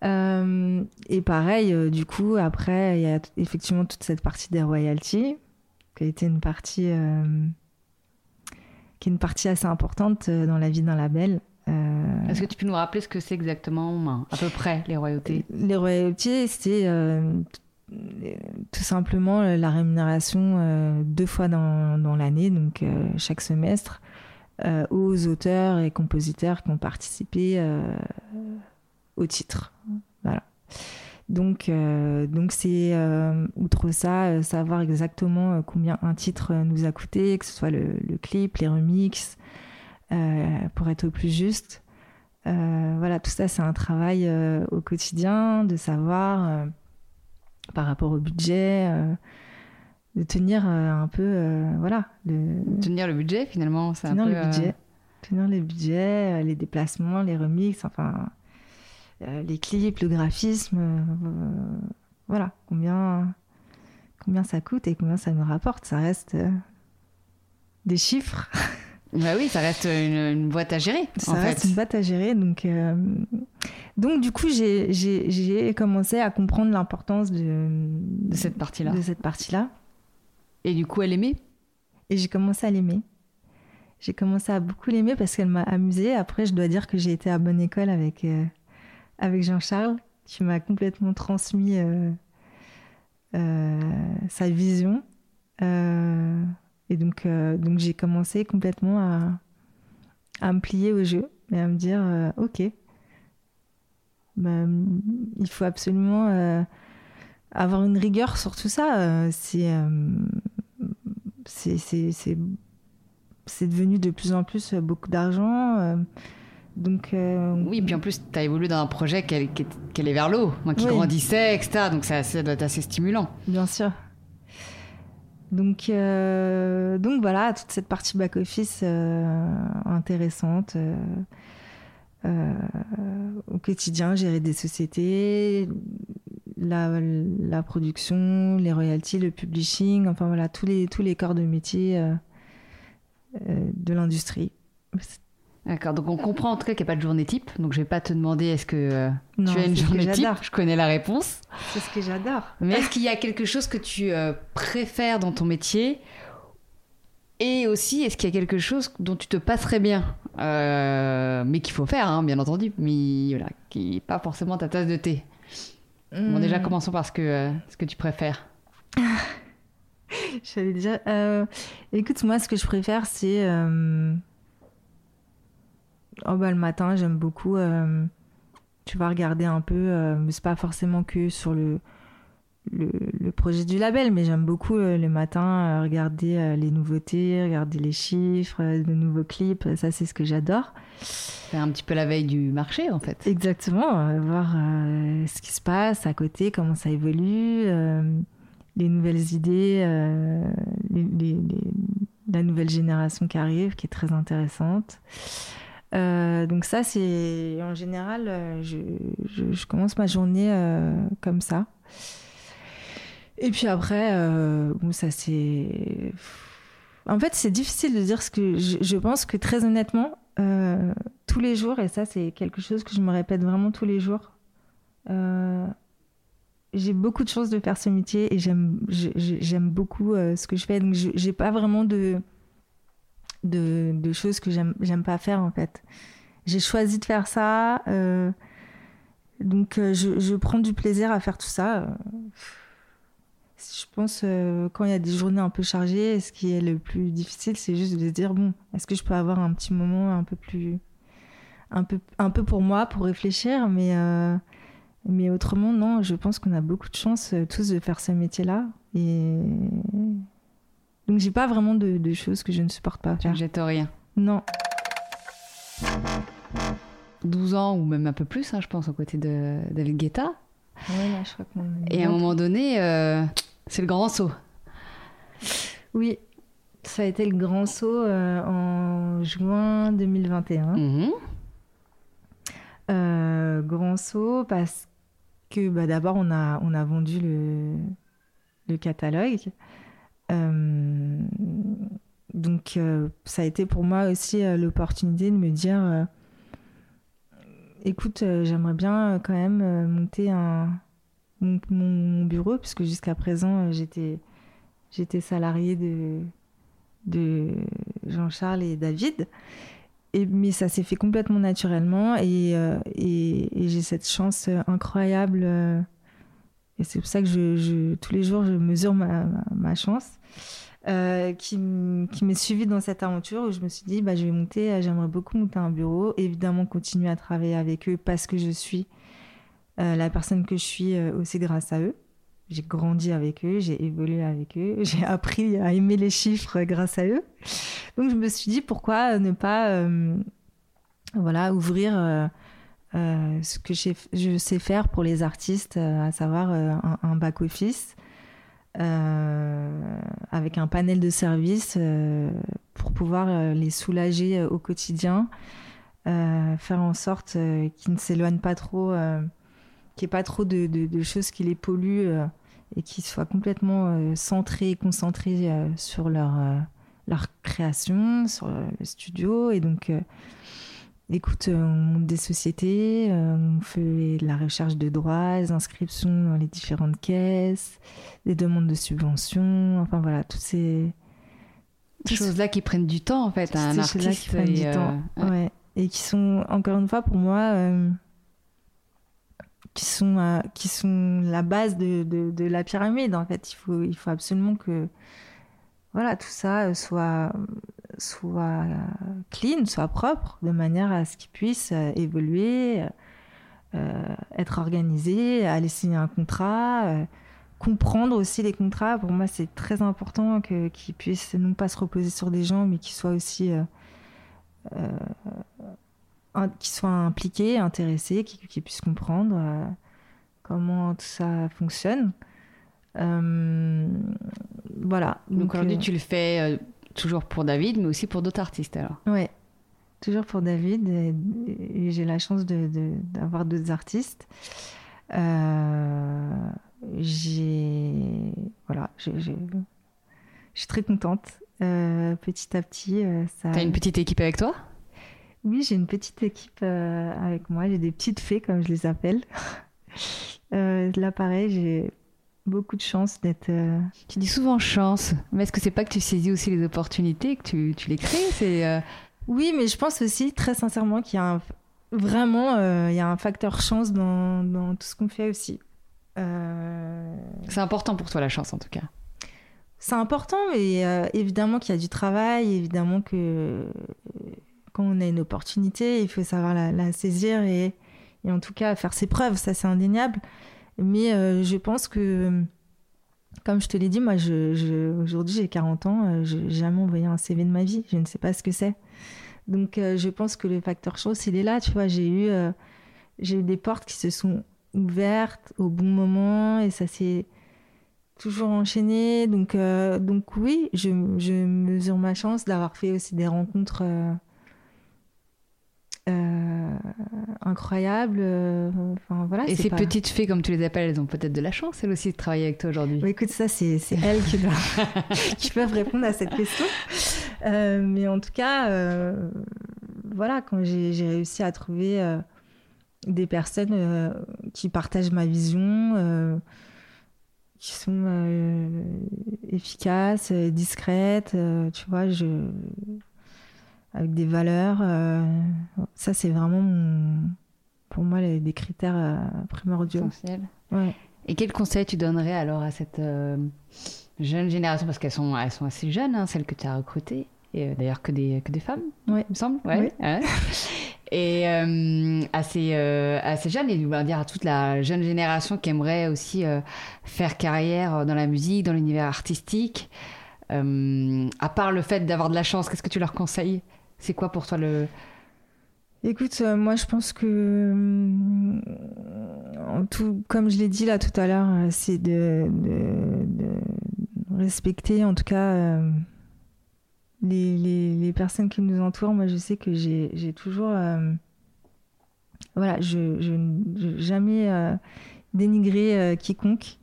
Euh, et pareil, euh, du coup, après, il y a effectivement toute cette partie des royalties, qui a été une partie, euh, qui est une partie assez importante euh, dans la vie d'un label. Euh, Est-ce que tu peux nous rappeler ce que c'est exactement, ben, à peu près, les royautés? Les royalties, c'est euh, t- tout simplement euh, la rémunération euh, deux fois dans, dans l'année, donc euh, chaque semestre, euh, aux auteurs et compositeurs qui ont participé euh, au titre. Voilà. Donc, euh, donc c'est euh, outre ça, euh, savoir exactement euh, combien un titre euh, nous a coûté, que ce soit le, le clip, les remixes, euh, pour être au plus juste. Euh, voilà, tout ça, c'est un travail euh, au quotidien de savoir euh, par rapport au budget, euh, de tenir euh, un peu, euh, voilà, le, Tenir le budget, finalement, c'est un tenir peu... le euh, budget, tenir les budgets, euh, les déplacements, les remixes, enfin, euh, les clips, le graphisme, euh, voilà, combien, combien ça coûte et combien ça nous rapporte. Ça reste euh, des chiffres. Bah oui, ça reste une, une boîte à gérer, Ça en reste fait. une boîte à gérer. Donc, euh, donc du coup, j'ai- commencé à comprendre l'importance de, De cette partie-là. de cette partie-là. Et du coup, elle aimait? Et j'ai commencé à l'aimer. J'ai commencé à beaucoup l'aimer parce qu'elle m'a amusée. Après, je dois dire que j'ai été à bonne école avec, euh, avec Jean-Charles, qui m'a complètement transmis euh, euh, sa vision. Euh, et donc, euh, donc j'ai commencé complètement à, à me plier au jeu. et à me dire, ok, bah, il faut absolument avoir une rigueur sur tout ça. c'est c'est devenu de plus en plus beaucoup d'argent. Donc, Oui, puis en plus, tu as évolué dans un projet qui allait, vers l'eau, qui grandissait, etc. Donc ça, ça doit être assez stimulant. Bien sûr. Donc, euh, donc voilà, toute cette partie back-office euh, intéressante. Euh, au quotidien, gérer des sociétés, la, la, production, les royalties, le publishing, enfin voilà, tous les, tous les corps de métier de l'industrie. D'accord, donc on comprend en tout cas qu'il n'y a pas de journée type. Donc je ne vais pas te demander est-ce que euh, tu as une journée type. Je connais la réponse. C'est ce que j'adore. Mais est-ce qu'il y a quelque chose que tu euh, préfères dans ton métier? Et aussi, est-ce qu'il y a quelque chose dont tu te passerais bien? Euh, Mais qu'il faut faire, hein, bien entendu, mais voilà, qui n'est pas forcément ta tasse de thé. Bon, déjà, hmm. commençons par ce que, ce que tu préfères. J'avais déjà. Écoute, moi, ce que je préfère, c'est oh bah, le matin, j'aime beaucoup. Euh, tu vas regarder un peu, euh, c'est pas forcément que sur le, le, projet du label, mais j'aime beaucoup euh, le matin regarder les nouveautés, regarder les chiffres, de nouveaux clips. Ça, c'est ce que j'adore. Faire un petit peu la veille du marché, en fait. Exactement, voir ce qui se passe à côté, comment ça évolue, les nouvelles idées, la nouvelle génération qui arrive, qui est très intéressante. Euh, donc ça, c'est en général, euh, je, commence ma journée euh, comme ça. Et puis après, ça c'est... En fait, c'est difficile de dire ce que je, pense que très honnêtement, tous les jours, et ça c'est quelque chose que je me répète vraiment tous les jours, j'ai beaucoup de chance de faire ce métier et j'aime, j'aime beaucoup ce que je fais. Donc j'ai pas vraiment de de, choses que j'aime pas faire en fait. J'ai choisi de faire ça, euh, donc euh, je, prends du plaisir à faire tout ça. Je pense euh, quand il y a des journées un peu chargées, ce qui est le plus difficile, c'est juste de se dire bon, est-ce que je peux avoir un petit moment un peu plus, un peu, un peu pour moi, pour réfléchir, mais mais autrement non. Je pense qu'on a beaucoup de chance tous de faire ce métier-là et donc j'ai pas vraiment de, choses que je ne supporte pas faire. Tu jettes rien Non. 12 ans ou même un peu plus, hein, je pense, aux côtés de David Guetta. Oui, je crois que Et à un moment donné, euh, c'est le grand saut. Oui, ça a été le grand saut euh, en juin 2021. Mhm. Euh, grand saut parce que bah, d'abord on a, on a vendu le, le catalogue. Euh, donc euh, ça a été pour moi aussi euh, l'opportunité de me dire écoute, j'aimerais bien quand même monter un, mon, bureau, puisque jusqu'à présent, j'étais, j'étais salarié de, de Jean-Charles et David. Mais ça s'est fait complètement naturellement et, j'ai cette chance incroyable et c'est pour ça que tous les jours, je mesure ma, chance. Euh, qui, qui m'est suivi dans cette aventure où je me suis dit bah, je vais monter, euh, j'aimerais beaucoup monter un bureau, évidemment continuer à travailler avec eux parce que je suis euh, la personne que je suis aussi grâce à eux. J'ai grandi avec eux, j'ai évolué avec eux, j'ai appris à aimer les chiffres grâce à eux. Donc je me suis dit pourquoi ne pas voilà, ouvrir euh, ce que je sais faire pour les artistes, euh, à savoir euh, un, back-office avec un panel de services pour pouvoir les soulager au quotidien, faire en sorte qu'ils ne s'éloignent pas trop, qu'il n'y ait pas trop de, choses qui les polluent et qu'ils soient complètement centrés et concentrés sur leur, leur création, sur le studio. Et donc, Écoute, euh, on monte des sociétés, euh, on fait de la recherche de droits, des inscriptions dans les différentes caisses, des demandes de subventions, enfin voilà, toutes ces choses-là qui prennent du temps en fait à un artiste. Qui prennent du temps, euh, ouais. Et qui sont, encore une fois, pour moi, qui, sont, qui sont la base de, de, de, la pyramide en fait. Il faut, il faut absolument que voilà, tout ça soit soit clean, soit propre, de manière à ce qu'il puisse évoluer, être organisé, aller signer un contrat, comprendre aussi les contrats. Pour moi, c'est très important qu'ils puissent non pas se reposer sur des gens, mais qu'ils soient aussi qui soient impliqués, intéressés, qui, puissent comprendre euh, comment tout ça fonctionne. Euh, voilà. Donc, aujourd'hui, euh, tu le fais toujours pour David, mais aussi pour d'autres artistes alors Ouais, toujours pour David. Et, j'ai la chance d'avoir de, d'autres artistes. j'ai. Voilà, je suis très contente. petit à petit, ça. T'as une petite équipe avec toi? Oui, j'ai une petite équipe euh, avec moi. J'ai des petites fées, comme je les appelle. euh, là, pareil, j'ai beaucoup de chance d'être. Euh, tu dis souvent chance, mais est-ce que c'est pas que tu saisis aussi les opportunités, que tu, tu les crées C'est. Euh, oui, mais je pense aussi, très sincèrement, qu'il y a un... vraiment il y a un facteur chance dans, dans tout ce qu'on fait aussi. C'est important pour toi la chance, en tout cas. C'est important, mais évidemment qu'il y a du travail, évidemment que quand on a une opportunité, il faut savoir la, saisir et, en tout cas faire ses preuves, ça c'est indéniable. Mais euh, je pense que, comme je te l'ai dit, moi je, aujourd'hui j'ai 40 ans, euh, je n'ai jamais envoyé un CV de ma vie, je ne sais pas ce que c'est. Donc euh, je pense que le facteur chance, il est là, tu vois. J'ai eu, j'ai eu des portes qui se sont ouvertes au bon moment et ça s'est toujours enchaîné. Donc, donc oui, je, je, mesure ma chance d'avoir fait aussi des rencontres euh, incroyable. Euh, enfin, voilà, et ces petites fées, comme tu les appelles, elles ont peut-être de la chance, elles aussi, de travailler avec toi aujourd'hui. écoute, ça, c'est elles qui, qui, peuvent répondre à cette question. Euh, mais en tout cas, voilà, quand j'ai réussi à trouver des personnes qui partagent ma vision, qui sont efficaces, discrètes, tu vois, je avec des valeurs. Euh, ça, c'est vraiment pour moi les, des critères euh, primordiaux. Ouais. Et quel conseil tu donnerais alors à cette euh, jeune génération? Parce qu'elles sont, elles sont assez jeunes, hein, celles que tu as recrutées. Et d'ailleurs, que des, que des femmes, ouais. il me semble. Ouais. Et assez, assez jeunes, et va dire à toute la jeune génération qui aimerait aussi faire carrière dans la musique, dans l'univers artistique. à part le fait d'avoir de la chance, qu'est-ce que tu leur conseilles? C'est quoi pour toi le... Écoute, euh, moi je pense que, euh, tout, comme je l'ai dit là tout à l'heure, euh, c'est de, respecter en tout cas les, les, personnes qui nous entourent. Moi je sais que j'ai toujours... voilà, je n'ai jamais dénigré quiconque.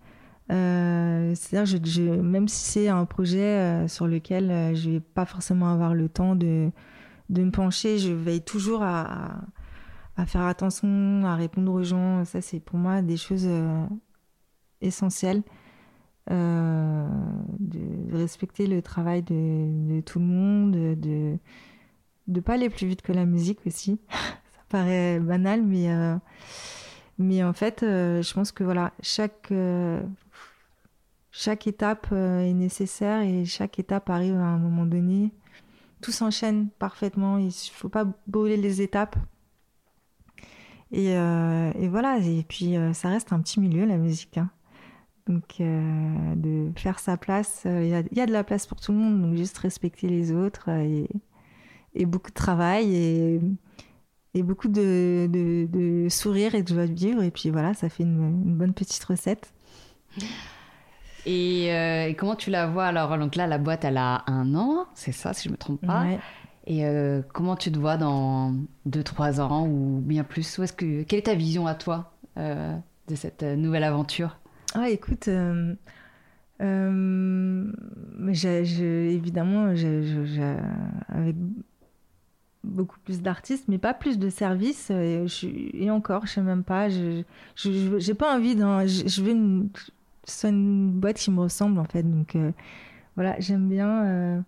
C'est-à-dire, je, je, même si c'est un projet sur lequel je vais pas forcément avoir le temps de de me pencher. Je veille toujours à, faire attention, à répondre aux gens. Ça, c'est pour moi des choses euh, essentielles. Euh, de, respecter le travail de, tout le monde, de ne pas aller plus vite que la musique aussi. ça paraît banal, mais, euh, en fait, je pense que voilà, chaque, chaque étape est nécessaire et chaque étape arrive à un moment donné tout s'enchaîne parfaitement. Il faut pas brûler les étapes. Et, euh, voilà, et puis euh, ça reste un petit milieu, la musique. Hein. Donc, euh, de faire sa place, il y, a de la place pour tout le monde, donc juste respecter les autres et, beaucoup de travail et, beaucoup de, de, sourire et de joie de vivre. Et puis voilà, ça fait une bonne petite recette. Euh, et, comment tu la vois alors? Donc là, la boîte, elle a un an, c'est ça, si je me trompe pas. Et euh, comment tu te vois dans 2-3 ans ou bien plus? Où est-ce que, Quelle est ta vision à toi euh, de cette nouvelle aventure? Ah, écoute, évidemment, avec beaucoup plus d'artistes, mais pas plus de services. Et, et encore, je sais même pas. Je n'ai pas envie. Je, vais soit une boîte qui me ressemble en fait. Donc euh, voilà, j'aime bien, euh,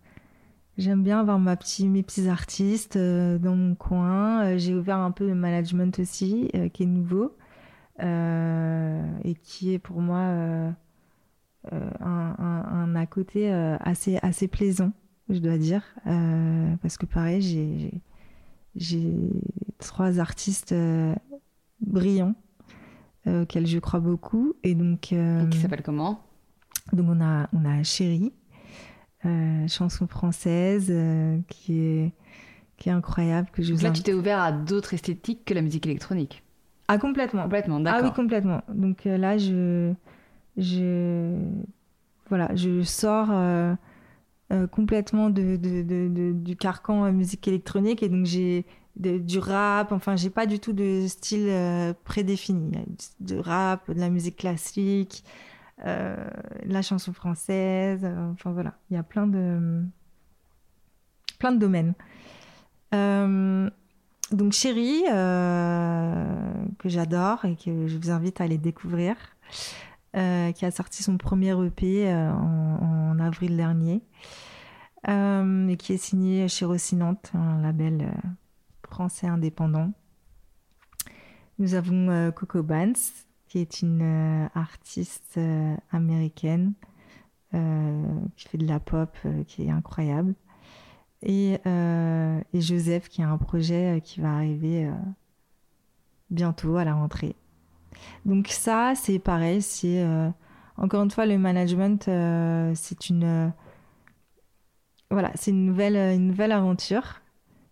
bien avoir mes petits artistes euh, dans mon coin. J'ai ouvert un peu de management aussi, qui est nouveau et qui est pour moi un, un, à côté assez, assez plaisant. je dois dire, parce que pareil, j'ai trois artistes brillants auxquels je crois beaucoup. Et donc, et qui s'appelle comment? Donc on a on a Chéri, chanson française qui est qui est incroyable que je donc là tu t'es ouvert à d'autres esthétiques que la musique électronique. Ah complètement. Complètement, d'accord. Ah oui complètement. Donc là je je voilà, je sors euh, euh, complètement du carcan musique électronique. Et donc j'ai du rap, enfin j'ai pas du tout de style euh, prédéfini, de rap, de la musique classique, la chanson française, enfin voilà, il y a plein de plein de domaines. donc Chérie, que j'adore et que je vous invite à aller découvrir. Euh, qui a sorti son premier EP euh, en, avril dernier, euh, et qui est signé chez Rocinante, un label français indépendant. Nous avons Coco Bans, qui est une artiste américaine qui fait de la pop, qui est incroyable. Et, et, Joseph, qui a un projet qui va arriver bientôt à la rentrée. Donc ça, c'est pareil, c'est euh, encore une fois le management, euh, c'est une euh, voilà, c'est une nouvelle une nouvelle aventure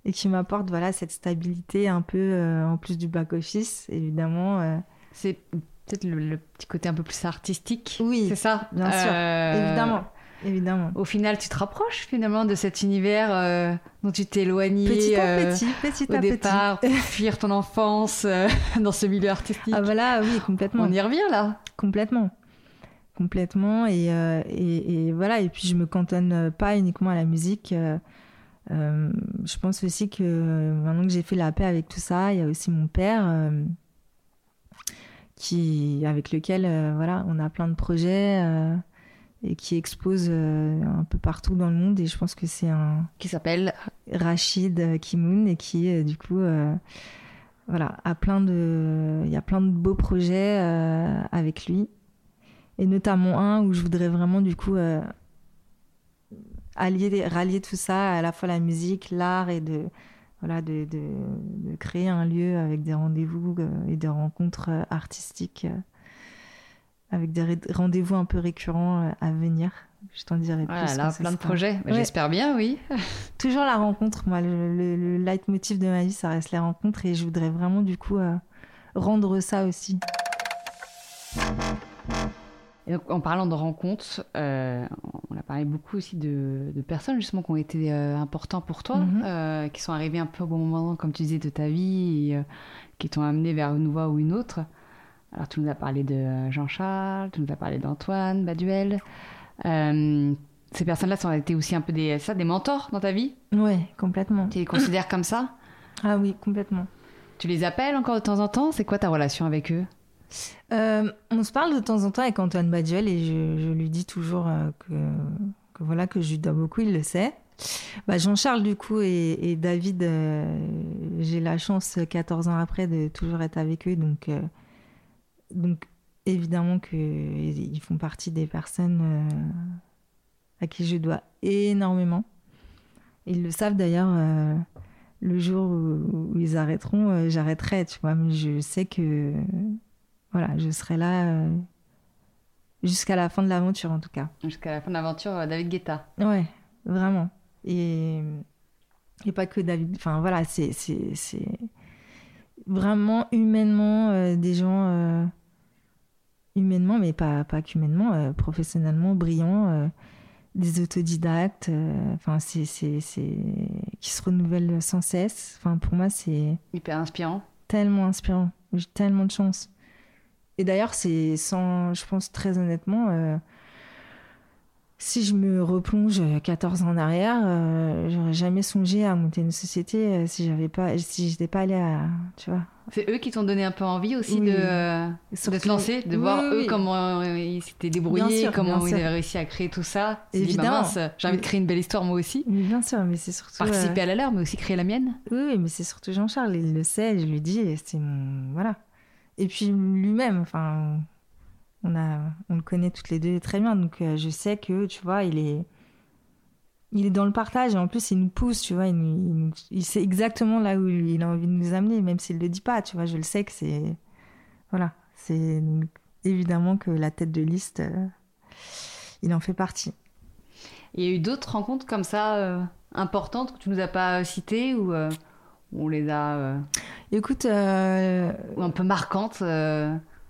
et qui m'apporte voilà cette stabilité un peu en plus du back office évidemment. c'est peut-être le, petit côté un peu plus artistique. Oui, c'est ça, bien sûr, évidemment. Évidemment. Au final, tu te rapproches finalement de cet univers euh, dont tu t'es éloigné petit à euh, petit, petit au départ, pour fuir ton enfance euh, dans ce milieu artistique. Ah voilà, oui, complètement. On y revient là. Complètement, complètement. Et, et, et, voilà. Et puis je me cantonne pas uniquement à la musique. je pense aussi que maintenant que j'ai fait la paix avec tout ça, il y a aussi mon père. qui, avec lequel voilà, on a plein de projets et qui expose euh, un peu partout dans le monde. Et je pense que c'est un. Qui s'appelle Rachid Kimoun et qui, euh, du coup, euh, voilà, a plein de. Il y a plein de beaux projets avec lui. Et notamment un où je voudrais vraiment, du coup, allier, rallier tout ça, à la fois la musique, l'art et de. Voilà, de, de, de, créer un lieu avec des rendez-vous et des rencontres artistiques avec des rendez-vous un peu récurrents euh, à venir. Je t'en dirai plus. Voilà, plein de projets. J'espère bien, oui. Toujours la rencontre. Moi, le, le, leitmotiv de ma vie, ça reste les rencontres et je voudrais vraiment, du coup, euh, rendre ça aussi. en parlant de rencontres, euh, on a parlé beaucoup aussi de, personnes justement qui ont été importantes pour toi, mhm. qui sont arrivées un peu au bon moment, comme tu disais, de ta vie, et, qui t'ont amené vers une voie ou une autre. Alors, tu nous as parlé de euh, Jean-Charles, tu nous as parlé d'Antoine, Baduel. Euh, ces personnes-là ont été aussi un peu des, ça, des mentors dans ta vie? Oui, complètement. Tu les considères comme ça? Ah oui, complètement. Tu les appelles encore de temps en temps? C'est quoi ta relation avec eux? Euh, On se parle de temps en temps avec Antoine Baduel et je, lui dis toujours que, que, voilà que je lui dois beaucoup, il le sait. Bah, Jean-Charles, du coup, et, David, j'ai la chance, 14 ans après, de toujours être avec eux. Donc, donc, évidemment qu'ils font partie des personnes euh, à qui je dois énormément. Ils le savent d'ailleurs, euh, le jour où, ils arrêteront, euh, j'arrêterai, tu vois. Mais je sais que, voilà, je serai là jusqu'à la fin de l'aventure, en tout cas. Jusqu'à la fin de l'aventure, David Guetta. Ouais, vraiment. Et, et pas que David. Enfin, voilà, c'est vraiment humainement des gens humainement, mais pas, pas qu'humainement, euh, professionnellement brillant, euh, des autodidactes, euh, enfin c'est, c'est, c'est, qui se renouvellent sans cesse. Enfin pour moi c'est hyper inspirant. Tellement inspirant. J'ai tellement de chance. Et d'ailleurs c'est sans, je pense très honnêtement si je me replonge 14 ans en arrière, euh, j'aurais jamais songé à monter une société euh, si j'avais pas, si j'étais pas allée à, tu vois. C'est eux qui t'ont donné un peu envie aussi de, euh, de se lancer, de voir eux comment ils s'étaient débrouillés, comment ils avaient réussi à créer tout ça. Bah, Évidemment. j'ai envie de créer une belle histoire moi aussi. bien sûr, mais c'est surtout participer à la leur, mais aussi créer la mienne. Oui, oui mais c'est surtout Jean-Charles, il le sait, je lui dis, c'est mon, voilà. Et puis lui-même, enfin on, a, on le connaît toutes les deux très bien, donc euh, je sais que, tu vois, il est, il est dans le partage et en plus il nous pousse, tu vois, il, nous- il, il sait exactement là où il a envie de nous amener, même s'il le dit pas, tu vois, je le sais que c'est voilà, c'est évidemment que la tête de liste, euh, il en fait partie. Il y a eu d'autres rencontres comme ça euh, importantes que tu nous as pas citées ou euh, on les a Écoute, ou un peu marquantes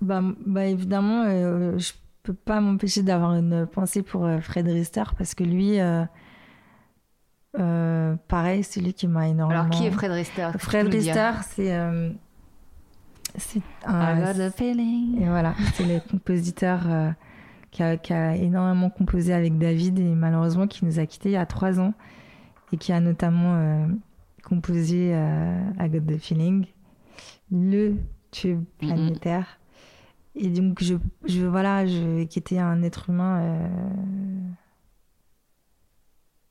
bah, bah, évidemment, euh, je peux pas m'empêcher d'avoir une pensée pour euh, Fred Rister parce que lui, euh, euh, pareil, c'est lui qui m'a énormément. Alors qui est Fred Rister Fred Rister, c'est c'est un, I got a feeling. Et voilà, c'est le compositeur qui, a, qui a énormément composé avec David et malheureusement qui nous a quittés il y a trois ans et qui a notamment composé I Got the Feeling, le tube planétaire. Et donc, je, je, voilà, qui était un être humain euh,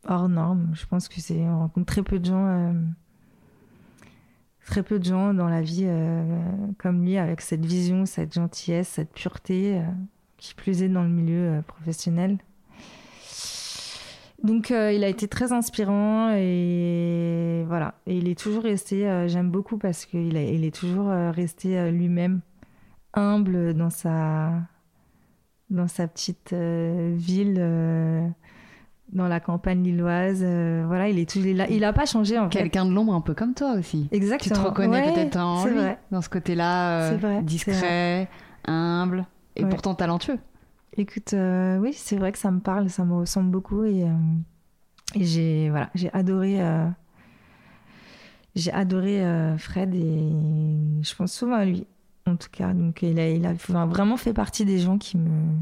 hors norme. Je pense que c'est, on rencontre très peu de gens. euh, très peu de gens dans la vie euh, comme lui, avec cette vision, cette gentillesse, cette pureté, qui plus est dans le milieu professionnel. Donc il a été très inspirant et voilà. Et il est toujours resté, j'aime beaucoup parce qu'il il est toujours resté lui-même, humble dans sa, dans sa petite euh, ville, euh, dans la campagne lilloise. euh, voilà, il est toujours, il a, il a pas changé en. Quelqu'un de l'ombre un peu comme toi aussi. Tu Exactement. te reconnais Ouais, peut-être en lui, vrai. dans ce côté-là discret, humble et Ouais. pourtant talentueux. Écoute, oui, c'est vrai que ça me parle, ça me ressemble beaucoup et, et j'ai voilà, j'ai adoré, j'ai adoré Fred et je pense souvent à lui, en tout cas. Donc il a, il a enfin, vraiment fait partie des gens qui me,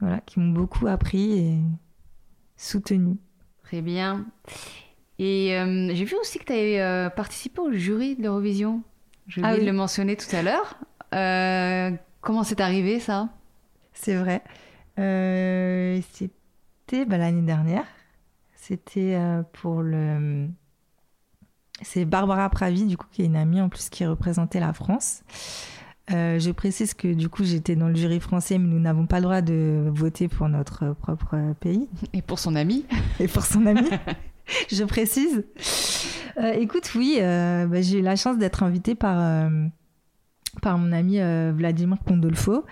voilà, qui m'ont beaucoup appris et soutenu. Très bien. Et euh, j'ai vu aussi que tu avais participé au jury de l'Eurovision. Oublié Ah oui. le mentionner tout à l'heure. Euh, comment c'est arrivé ça? C'est vrai. Euh, c'était bah, l'année dernière. C'était euh, pour le. C'est Barbara Pravi, du coup, qui est une amie en plus qui représentait la France. Euh, je précise que du coup, j'étais dans le jury français, mais nous n'avons pas le droit de voter pour notre propre pays Et pour son ami et pour son ami. je précise. Euh, écoute, oui, euh, bah, j'ai eu la chance d'être invitée par, par mon ami euh, Vladimir Condolfo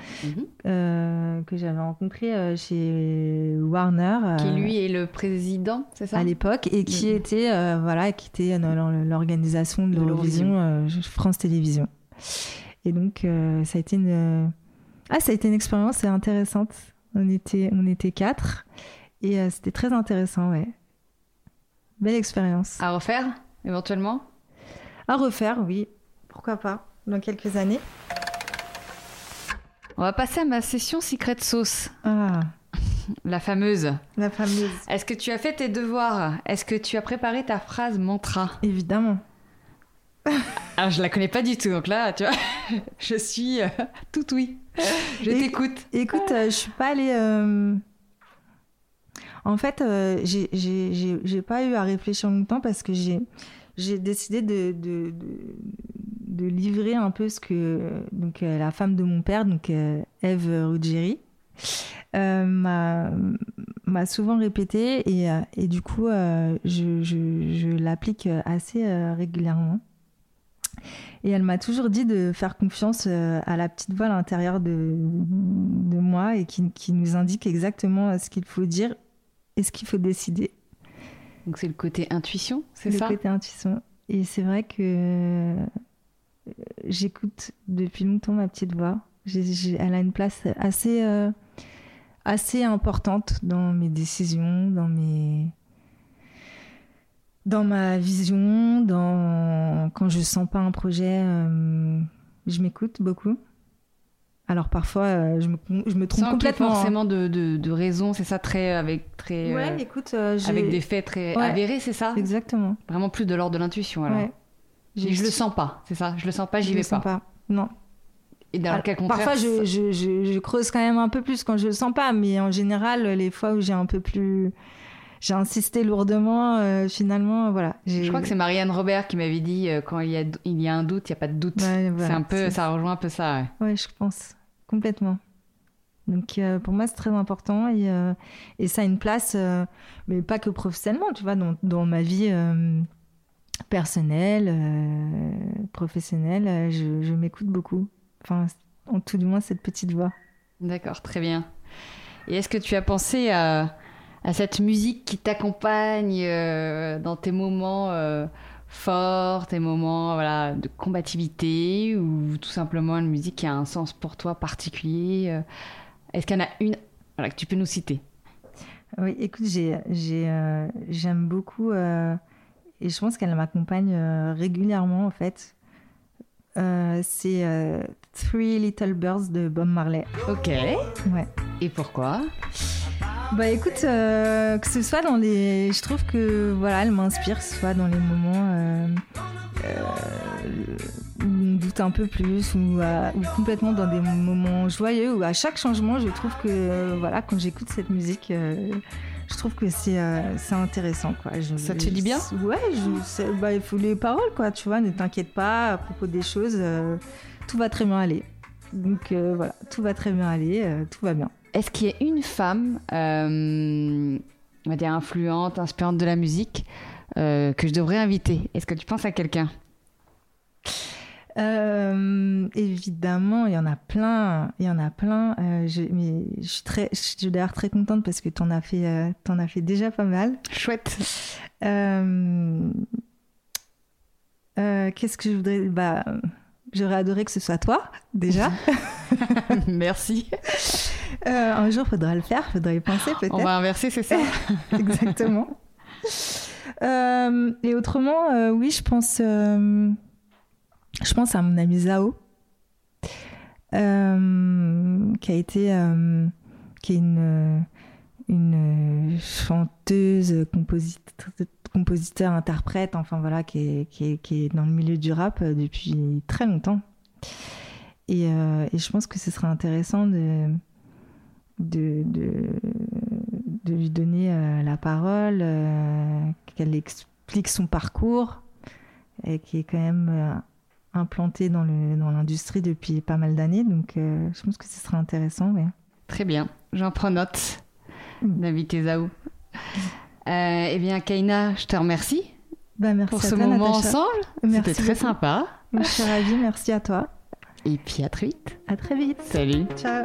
euh, que j'avais rencontré euh, chez Warner Qui lui est le président, c'est ça? à l'époque et qui Mhm. était voilà qui était dans l'organisation de l'Eurovision France Télévisions. Et donc ça a été une ah ça a été une expérience intéressante. On était on était quatre et euh, c'était très intéressant ouais. Belle expérience. À refaire, éventuellement? À refaire oui. Pourquoi pas? Dans quelques années On va passer à ma session Secret Sauce, ah la fameuse. la fameuse Est-ce que tu as fait tes devoirs? Est-ce que tu as préparé ta phrase mantra? Évidemment Alors, je la connais pas du tout, donc là, tu vois, je suis euh, tout oui. Je t'écoute. Écoute, euh, je suis pas allée. euh, En fait, euh, j'ai- pas eu à réfléchir longtemps parce que j'ai j'ai décidé de, de, de, de livrer un peu ce que donc euh, la femme de mon père, donc euh, Eve Ruggieri, euh, m'a souvent répété et, et du coup je, je, je l'applique assez régulièrement. Et elle m'a toujours dit de faire confiance à la petite voix à l'intérieur de, de moi et qui, qui nous indique exactement ce qu'il faut dire et ce qu'il faut décider. Donc, c'est le côté intuition, c'est le ça? côté intuition. Et c'est vrai que j'écoute depuis longtemps ma petite voix. Elle a une place assez, euh, assez importante dans mes décisions, dans mes dans ma vision, dans quand je sens pas un projet, euh, je m'écoute beaucoup. Alors parfois, euh, je, me, je me trompe Sans complètement. hein. forcément de, de, de raison, c'est ça, très avec très Ouais, euh, écoute, avec des faits très Ouais. avérés, c'est ça? Exactement. Vraiment plus de l'ordre de l'intuition alors. Ouais. Je le sens pas, c'est ça. Je le sens pas, j'y je vais le sens pas. pas. Non. Et dans Alors, quel contraire Parfois, je, je, je, je creuse quand même un peu plus quand je le sens pas, mais en général, les fois où j'ai un peu plus. J'ai insisté lourdement, euh, finalement, voilà. Je crois que c'est Marianne Robert qui m'avait dit euh, quand il y a, il y a un doute, il y a pas de doute. Ouais, voilà, c'est un peu, ça rejoint un peu ça. ouais. Ouais, je pense. Complètement. Donc pour moi, c'est très important et, et, ça a une place, mais pas que professionnellement, tu vois, dans, dans ma vie personnelle, professionnelle, je, je m'écoute beaucoup. Enfin, en tout du moins, cette petite voix. D'accord, très bien. Et est-ce que tu as pensé à, à cette musique qui t'accompagne euh, dans tes moments euh, forts, tes moments voilà, de combativité, ou tout simplement une musique qui a un sens pour toi particulier euh? Est-ce qu'il y en a une voilà, que tu peux nous citer? Oui, écoute, j'aime beaucoup, et je pense qu'elle m'accompagne régulièrement en fait. c'est Three Little Birds de Bob Marley. Ok. Ouais. Et pourquoi? Bah écoute, euh, que ce soit dans les. Je trouve que voilà, elle m'inspire, soit dans les moments euh, euh, où on doute un peu plus, ou, complètement dans des moments joyeux, ou à chaque changement, je trouve que voilà, quand j'écoute cette musique je trouve que c'est intéressant quoi. ça te dit bien? Ouais, bah, il faut les paroles quoi, tu vois, ne t'inquiète pas à propos des choses, tout va très bien aller. Donc voilà, tout va très bien aller, tout va bien. Est-ce qu'il y a une femme, euh, on va dire influente, inspirante de la musique, euh, que je devrais inviter? Est-ce que tu penses à quelqu'un? Euh, évidemment, il y en a plein, il y en a plein. je, mais je suis très, je suis d'ailleurs très contente parce que tu en as fait, en as fait déjà pas mal. Chouette. Qu'est-ce que je voudrais Bah, j'aurais adoré que ce soit toi déjà. Merci. Euh, un jour, faudra le faire, faudra y penser peut-être. On va inverser, c'est ça Exactement. Euh, et autrement, euh, oui, je pense, je pense à mon amie Zao, qui a été, qui est une, une chanteuse, compositeur, compositeur, interprète, enfin voilà, qui est, dans le milieu du rap depuis très longtemps. Et, je pense que ce serait intéressant de, lui donner euh, la parole, euh, qu'elle explique son parcours, et qui est quand même euh, implanté dans l'industrie dans depuis pas mal d'années. Donc je pense que ce serait intéressant. Ouais. Très bien, j'en prends note mm. d'inviter Zao. eh bien, Kaina, je te remercie bah, merci pour ce moment ensemble. C'était très sympa. Je suis ravie, merci à toi. Et puis à très vite. À très vite. Salut. Ciao.